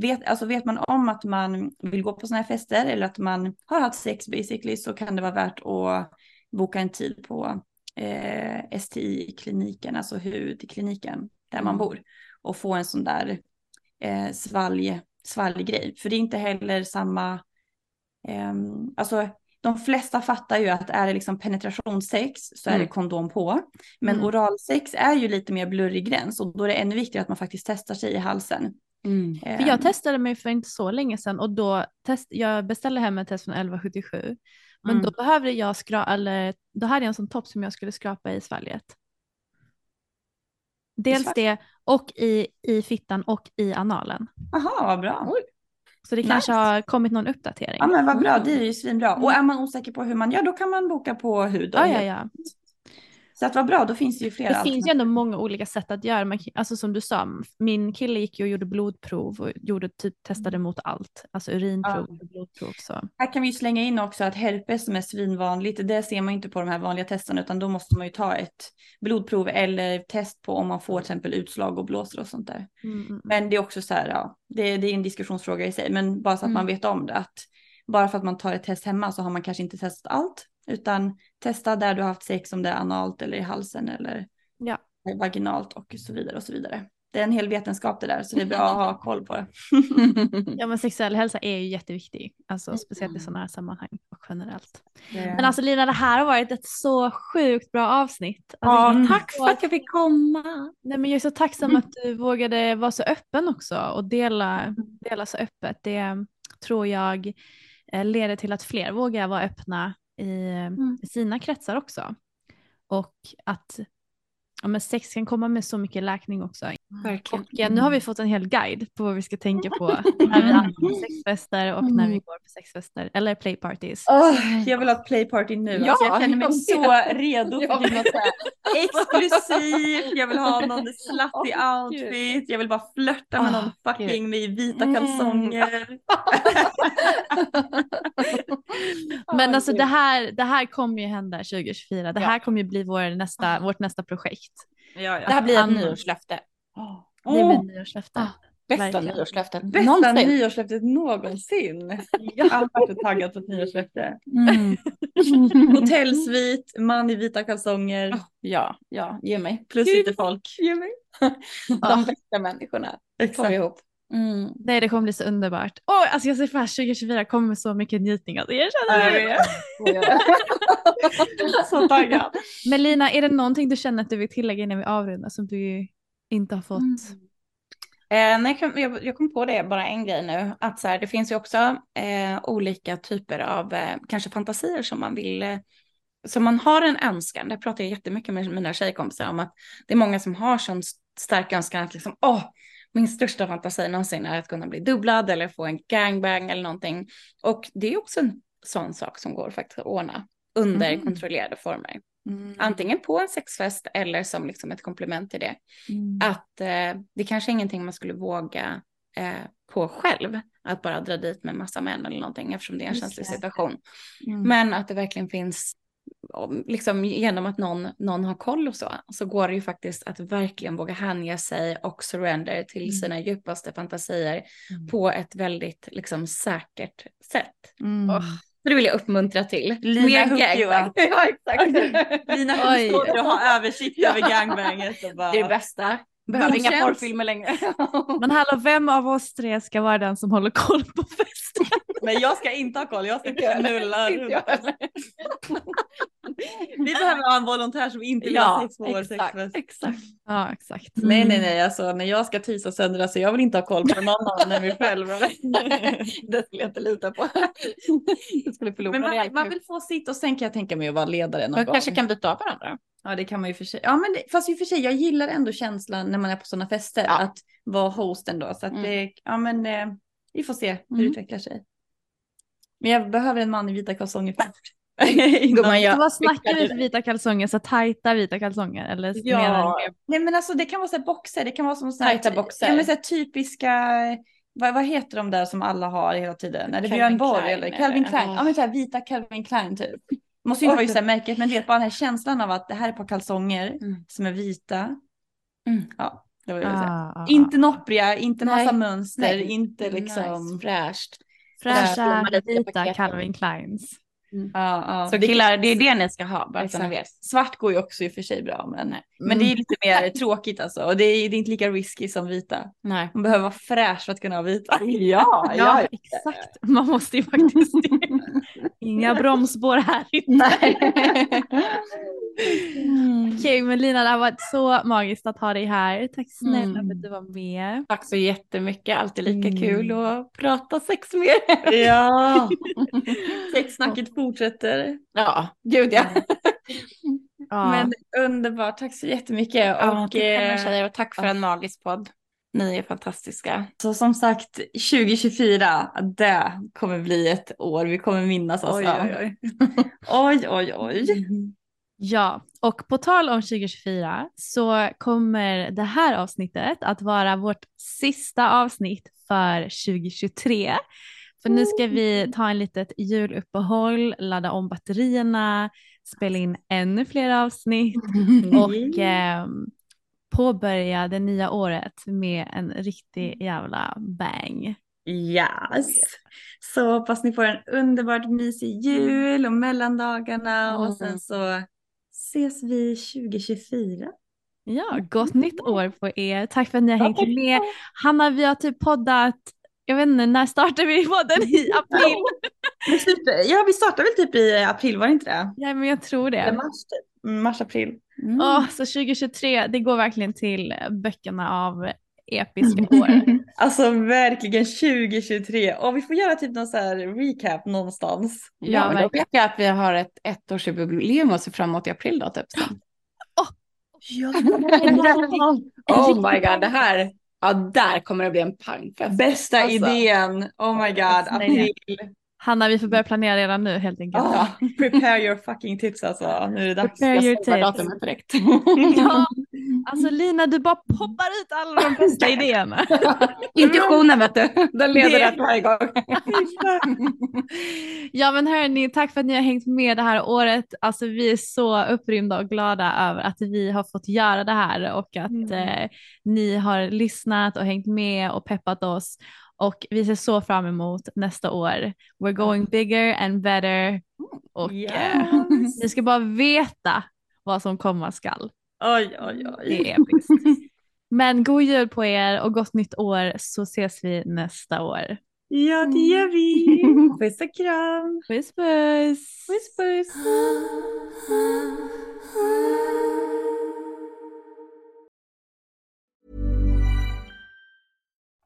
vet, alltså vet man om att man vill gå på sådana här fester eller att man har haft sex basically så kan det vara värt att boka en tid på eh, STI-kliniken, alltså hudkliniken där man Mm. bor och få en sån där eh, svalg, svalggrej. För det är inte heller samma, ehm, alltså de flesta fattar ju att är det liksom penetrationssex så är det Mm. kondom på. Men Mm. oralsex är ju lite mer blurrig gräns och då är det ännu viktigare att man faktiskt testar sig i halsen. Mm. För jag testade mig för inte så länge sedan och då test, jag beställde hem ett test från 1177. Men Mm. då behövde jag skrapa, eller då hade jag en sån topp som jag skulle skrapa i svalget. Dels det och i, i fittan och i analen. Jaha, vad bra. Så det Nice. kanske har kommit någon uppdatering. Ja men vad bra, det är ju svinbra. Och är man osäker på hur man gör då kan man boka på hud. ja, ja, ja. Så att vad bra, då finns det ju flera Det finns ju ändå många olika sätt att göra. Man, alltså som du sa, min kille gick ju och gjorde blodprov och gjorde, typ, testade mot allt. Alltså urinprov och blodprov. Så. Här kan vi ju slänga in också att herpes som är svinvanligt, det ser man inte på de här vanliga testerna utan då måste man ju ta ett blodprov eller test på om man får till exempel utslag och blåsor och sånt där. Mm, mm. Men det är också så här, ja, det, det är en diskussionsfråga i sig, men bara så att man Mm. vet om det. Att bara för att man tar ett test hemma så har man kanske inte testat allt, utan testa där du har haft sex, om det är analt eller i halsen eller Ja. vaginalt och så vidare och så vidare. Det är en hel vetenskap det där, så det är bra att ha koll på det. Ja men sexuell hälsa är ju jätteviktig, alltså, Mm. speciellt i sådana här sammanhang och generellt. Men Men alltså Lina, det här har varit ett så sjukt bra avsnitt. Alltså, Ja, tack för att jag fick komma. Nej, men jag är så tacksam att du vågade vara så öppen också och dela, Mm. dela så öppet. Det tror jag eh, leder till att fler vågar vara öppna i, Mm. i sina kretsar också. Och att ja, men sex kan komma med så mycket läkning också. Verkligen. Och eh, nu har vi fått en hel guide på vad vi ska tänka på när vi använder sexfester och när vi går på sexfester eller playparties. Åh, jag vill ha ett playparty nu. Ja, alltså, jag känner mig så redo för exklusivt. Jag vill ha någon slutty outfit. Jag vill bara flörta med någon fucking med vita Mm. kalsonger. Men alltså det här, det här kommer ju hända 2024. Det här kommer ju bli vår nästa, vårt nästa projekt. Ja, ja. Det här blir ett nyårslöfte. Det blir nyårslöfte. Ah, Bästa Verkligen. nyårslöftet Bästa någonsin. nyårslöftet någonsin. Jag har varit så taggad på ett nyårslöfte. Mm. Hotellsvit, man i vita kalsonger, Ja, ja, ge mig. plus lite folk. Ge mig. De bästa människorna Exakt. ihop. Mm. Nej det kommer bli så underbart. Åh, alltså jag ser fram 2024 kommer med så mycket njutning. Alltså, jag känner det. så taggad. Men Lina, är det någonting du känner att du vill tillägga innan vi avrundar som du inte har fått? Mm. Eh, nej, jag, jag, jag kom på det, bara en grej nu, att så här, det finns ju också eh, olika typer av eh, kanske fantasier som man vill, eh, som man har en önskan. Det pratar jag jättemycket med mina tjejkompisar om, att det är många som har sån stark önskan att liksom, åh, min största fantasi någonsin är att kunna bli dubblad eller få en gangbang eller någonting. Och det är också en sån sak som går faktiskt att ordna under Mm. kontrollerade former. Antingen på en sexfest eller som liksom ett komplement till det. Mm. Att eh, det kanske är ingenting man skulle våga eh, på själv. Att bara dra dit med massa män eller någonting eftersom det är en Just känslig situation. Mm. Men att det verkligen finns, liksom genom att någon, någon har koll och så, så går det ju faktiskt att verkligen våga hänge sig och surrender till Mm. sina djupaste fantasier Mm. på ett väldigt liksom säkert sätt. Mm. Så det vill jag uppmuntra till. Lina Mer Hook. Ja, exakt. Lina står och har översikt över gangbanget bara... Det är det bästa. Behöver inga porrfilmer längre. Men hallå, vem av oss tre ska vara den som håller koll på festen? Men jag ska inte ha koll, jag ska knulla runt. Vi behöver ha en volontär som inte vill ha Ja, sex på vår sexfest. exakt. Ja, exakt. Nej, nej, nej, alltså när jag ska tisa sönder så jag vill inte ha koll på någon annan än mig själv. Det skulle jag inte lita på. Jag skulle förlora Men man, man vill få sitt och sen kan jag tänka mig att vara ledare någon Man gång. kanske kan byta av varandra. Ja det kan man ju för sig. Ja men det, fast i och för sig jag gillar ändå känslan när man är på sådana fester Ja. att vara hosten då. Så att Mm. det, ja men eh, vi får se hur det Mm. utvecklar sig. Men jag behöver en man i vita kalsonger först. Gumman, jag vad snackar vi för vita kalsonger? Så tajta vita kalsonger? Eller Ja. menar Nej men alltså det kan vara så boxer, det kan vara som så här, Tajta boxer. Ja men så här typiska, vad, vad heter de där som alla har hela tiden? Är det Björn Borg eller Calvin? Klein? Ja men så här vita Calvin Klein typ. Måste ju inte vara just det här märket men vet bara den här känslan av att det här är ett par kalsonger Mm. som är vita. Mm. Ja, det var det jag ville säga. Ah, ah, Inte noppriga, inte massa Nej. mönster, Nej. inte liksom. Nice, fräscht. Fräscha vita. Calvin Kleins. Ja, ja. Så killar, det är det ni ska ha, bara så ni. Svart går ju också i och för sig bra men, men det är lite mer tråkigt alltså. Och det är, det är inte lika risky som vita. Nej. Man behöver vara fräsch för att kunna ha vita. Ja, Ja, exakt. Man måste ju faktiskt det. Inga bromsspår här inne. Okej, men Lina, det har varit så magiskt att ha dig här. Tack snälla Mm. för att du var med. Tack så jättemycket, alltid lika Mm. kul att prata sex mer. Ja. Sexsnacket fortsätter. Ja, gud ja. Ja. Men underbart, tack så jättemycket. Ja, och eh, tjejer och tack för en magisk podd. Ni är fantastiska. så som sagt 2024, det kommer bli ett år vi kommer minnas alltså. Oj, oj, oj, oj, oj. Ja, och på tal om 2024 så kommer det här avsnittet att vara vårt sista avsnitt för 2023. För nu ska vi ta en litet juluppehåll, ladda om batterierna, spela in ännu fler avsnitt och ehm, påbörja det nya året med en riktig jävla bang. Yes. Så hoppas ni får en underbart mysig jul och mellandagarna och sen så ses vi 2024. Ja, gott nytt år på er. Tack för att ni har hängt med. Hanna, vi har typ poddat, jag vet inte, när startar vi podden? I april? Typ, ja, vi startar väl typ i april, var det inte det? Ja, men jag tror Eller det. mars typ. Mm, Mars, april. Åh, så 2023, det går verkligen till böckerna av episka år. Alltså verkligen 2023. Och vi får göra typ någon så här recap någonstans. Ja, Ja, men då verkligen. vet jag att vi har ett ettårsjubileum att se fram emot i april då typ. Ja. Oh my god, det här, ja där kommer det bli en pangfest. Bästa Alltså. idén. Oh my god. Nej. April. Hanna, vi får börja planera redan nu helt enkelt. Ja, prepare your fucking tits alltså. Nu är det dags. Prepare your Jag skriver tits. datumet direkt. Ja, alltså Lina, du bara poppar ut alla de bästa idéerna. Intuitionen vet du, den leder rätt varje gång. Ja men hörni, tack för att ni har hängt med det här året. Alltså vi är så upprymda och glada över att vi har fått göra det här och att Mm. eh, ni har lyssnat och hängt med och peppat oss. Och vi ser så fram emot nästa år. We're going bigger and better. Och eh, Yes. ni ska bara veta vad som komma skall. Oj, oj, oj. Det är episkt. Men god jul på er och gott nytt år så ses vi nästa år. Ja, det gör vi. Puss och kram. Puss puss. Puss puss.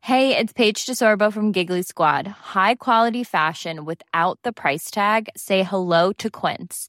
Hey, it's Paige DeSorbo from Giggly Squad. High quality fashion without the price tag. Say hello to Quince.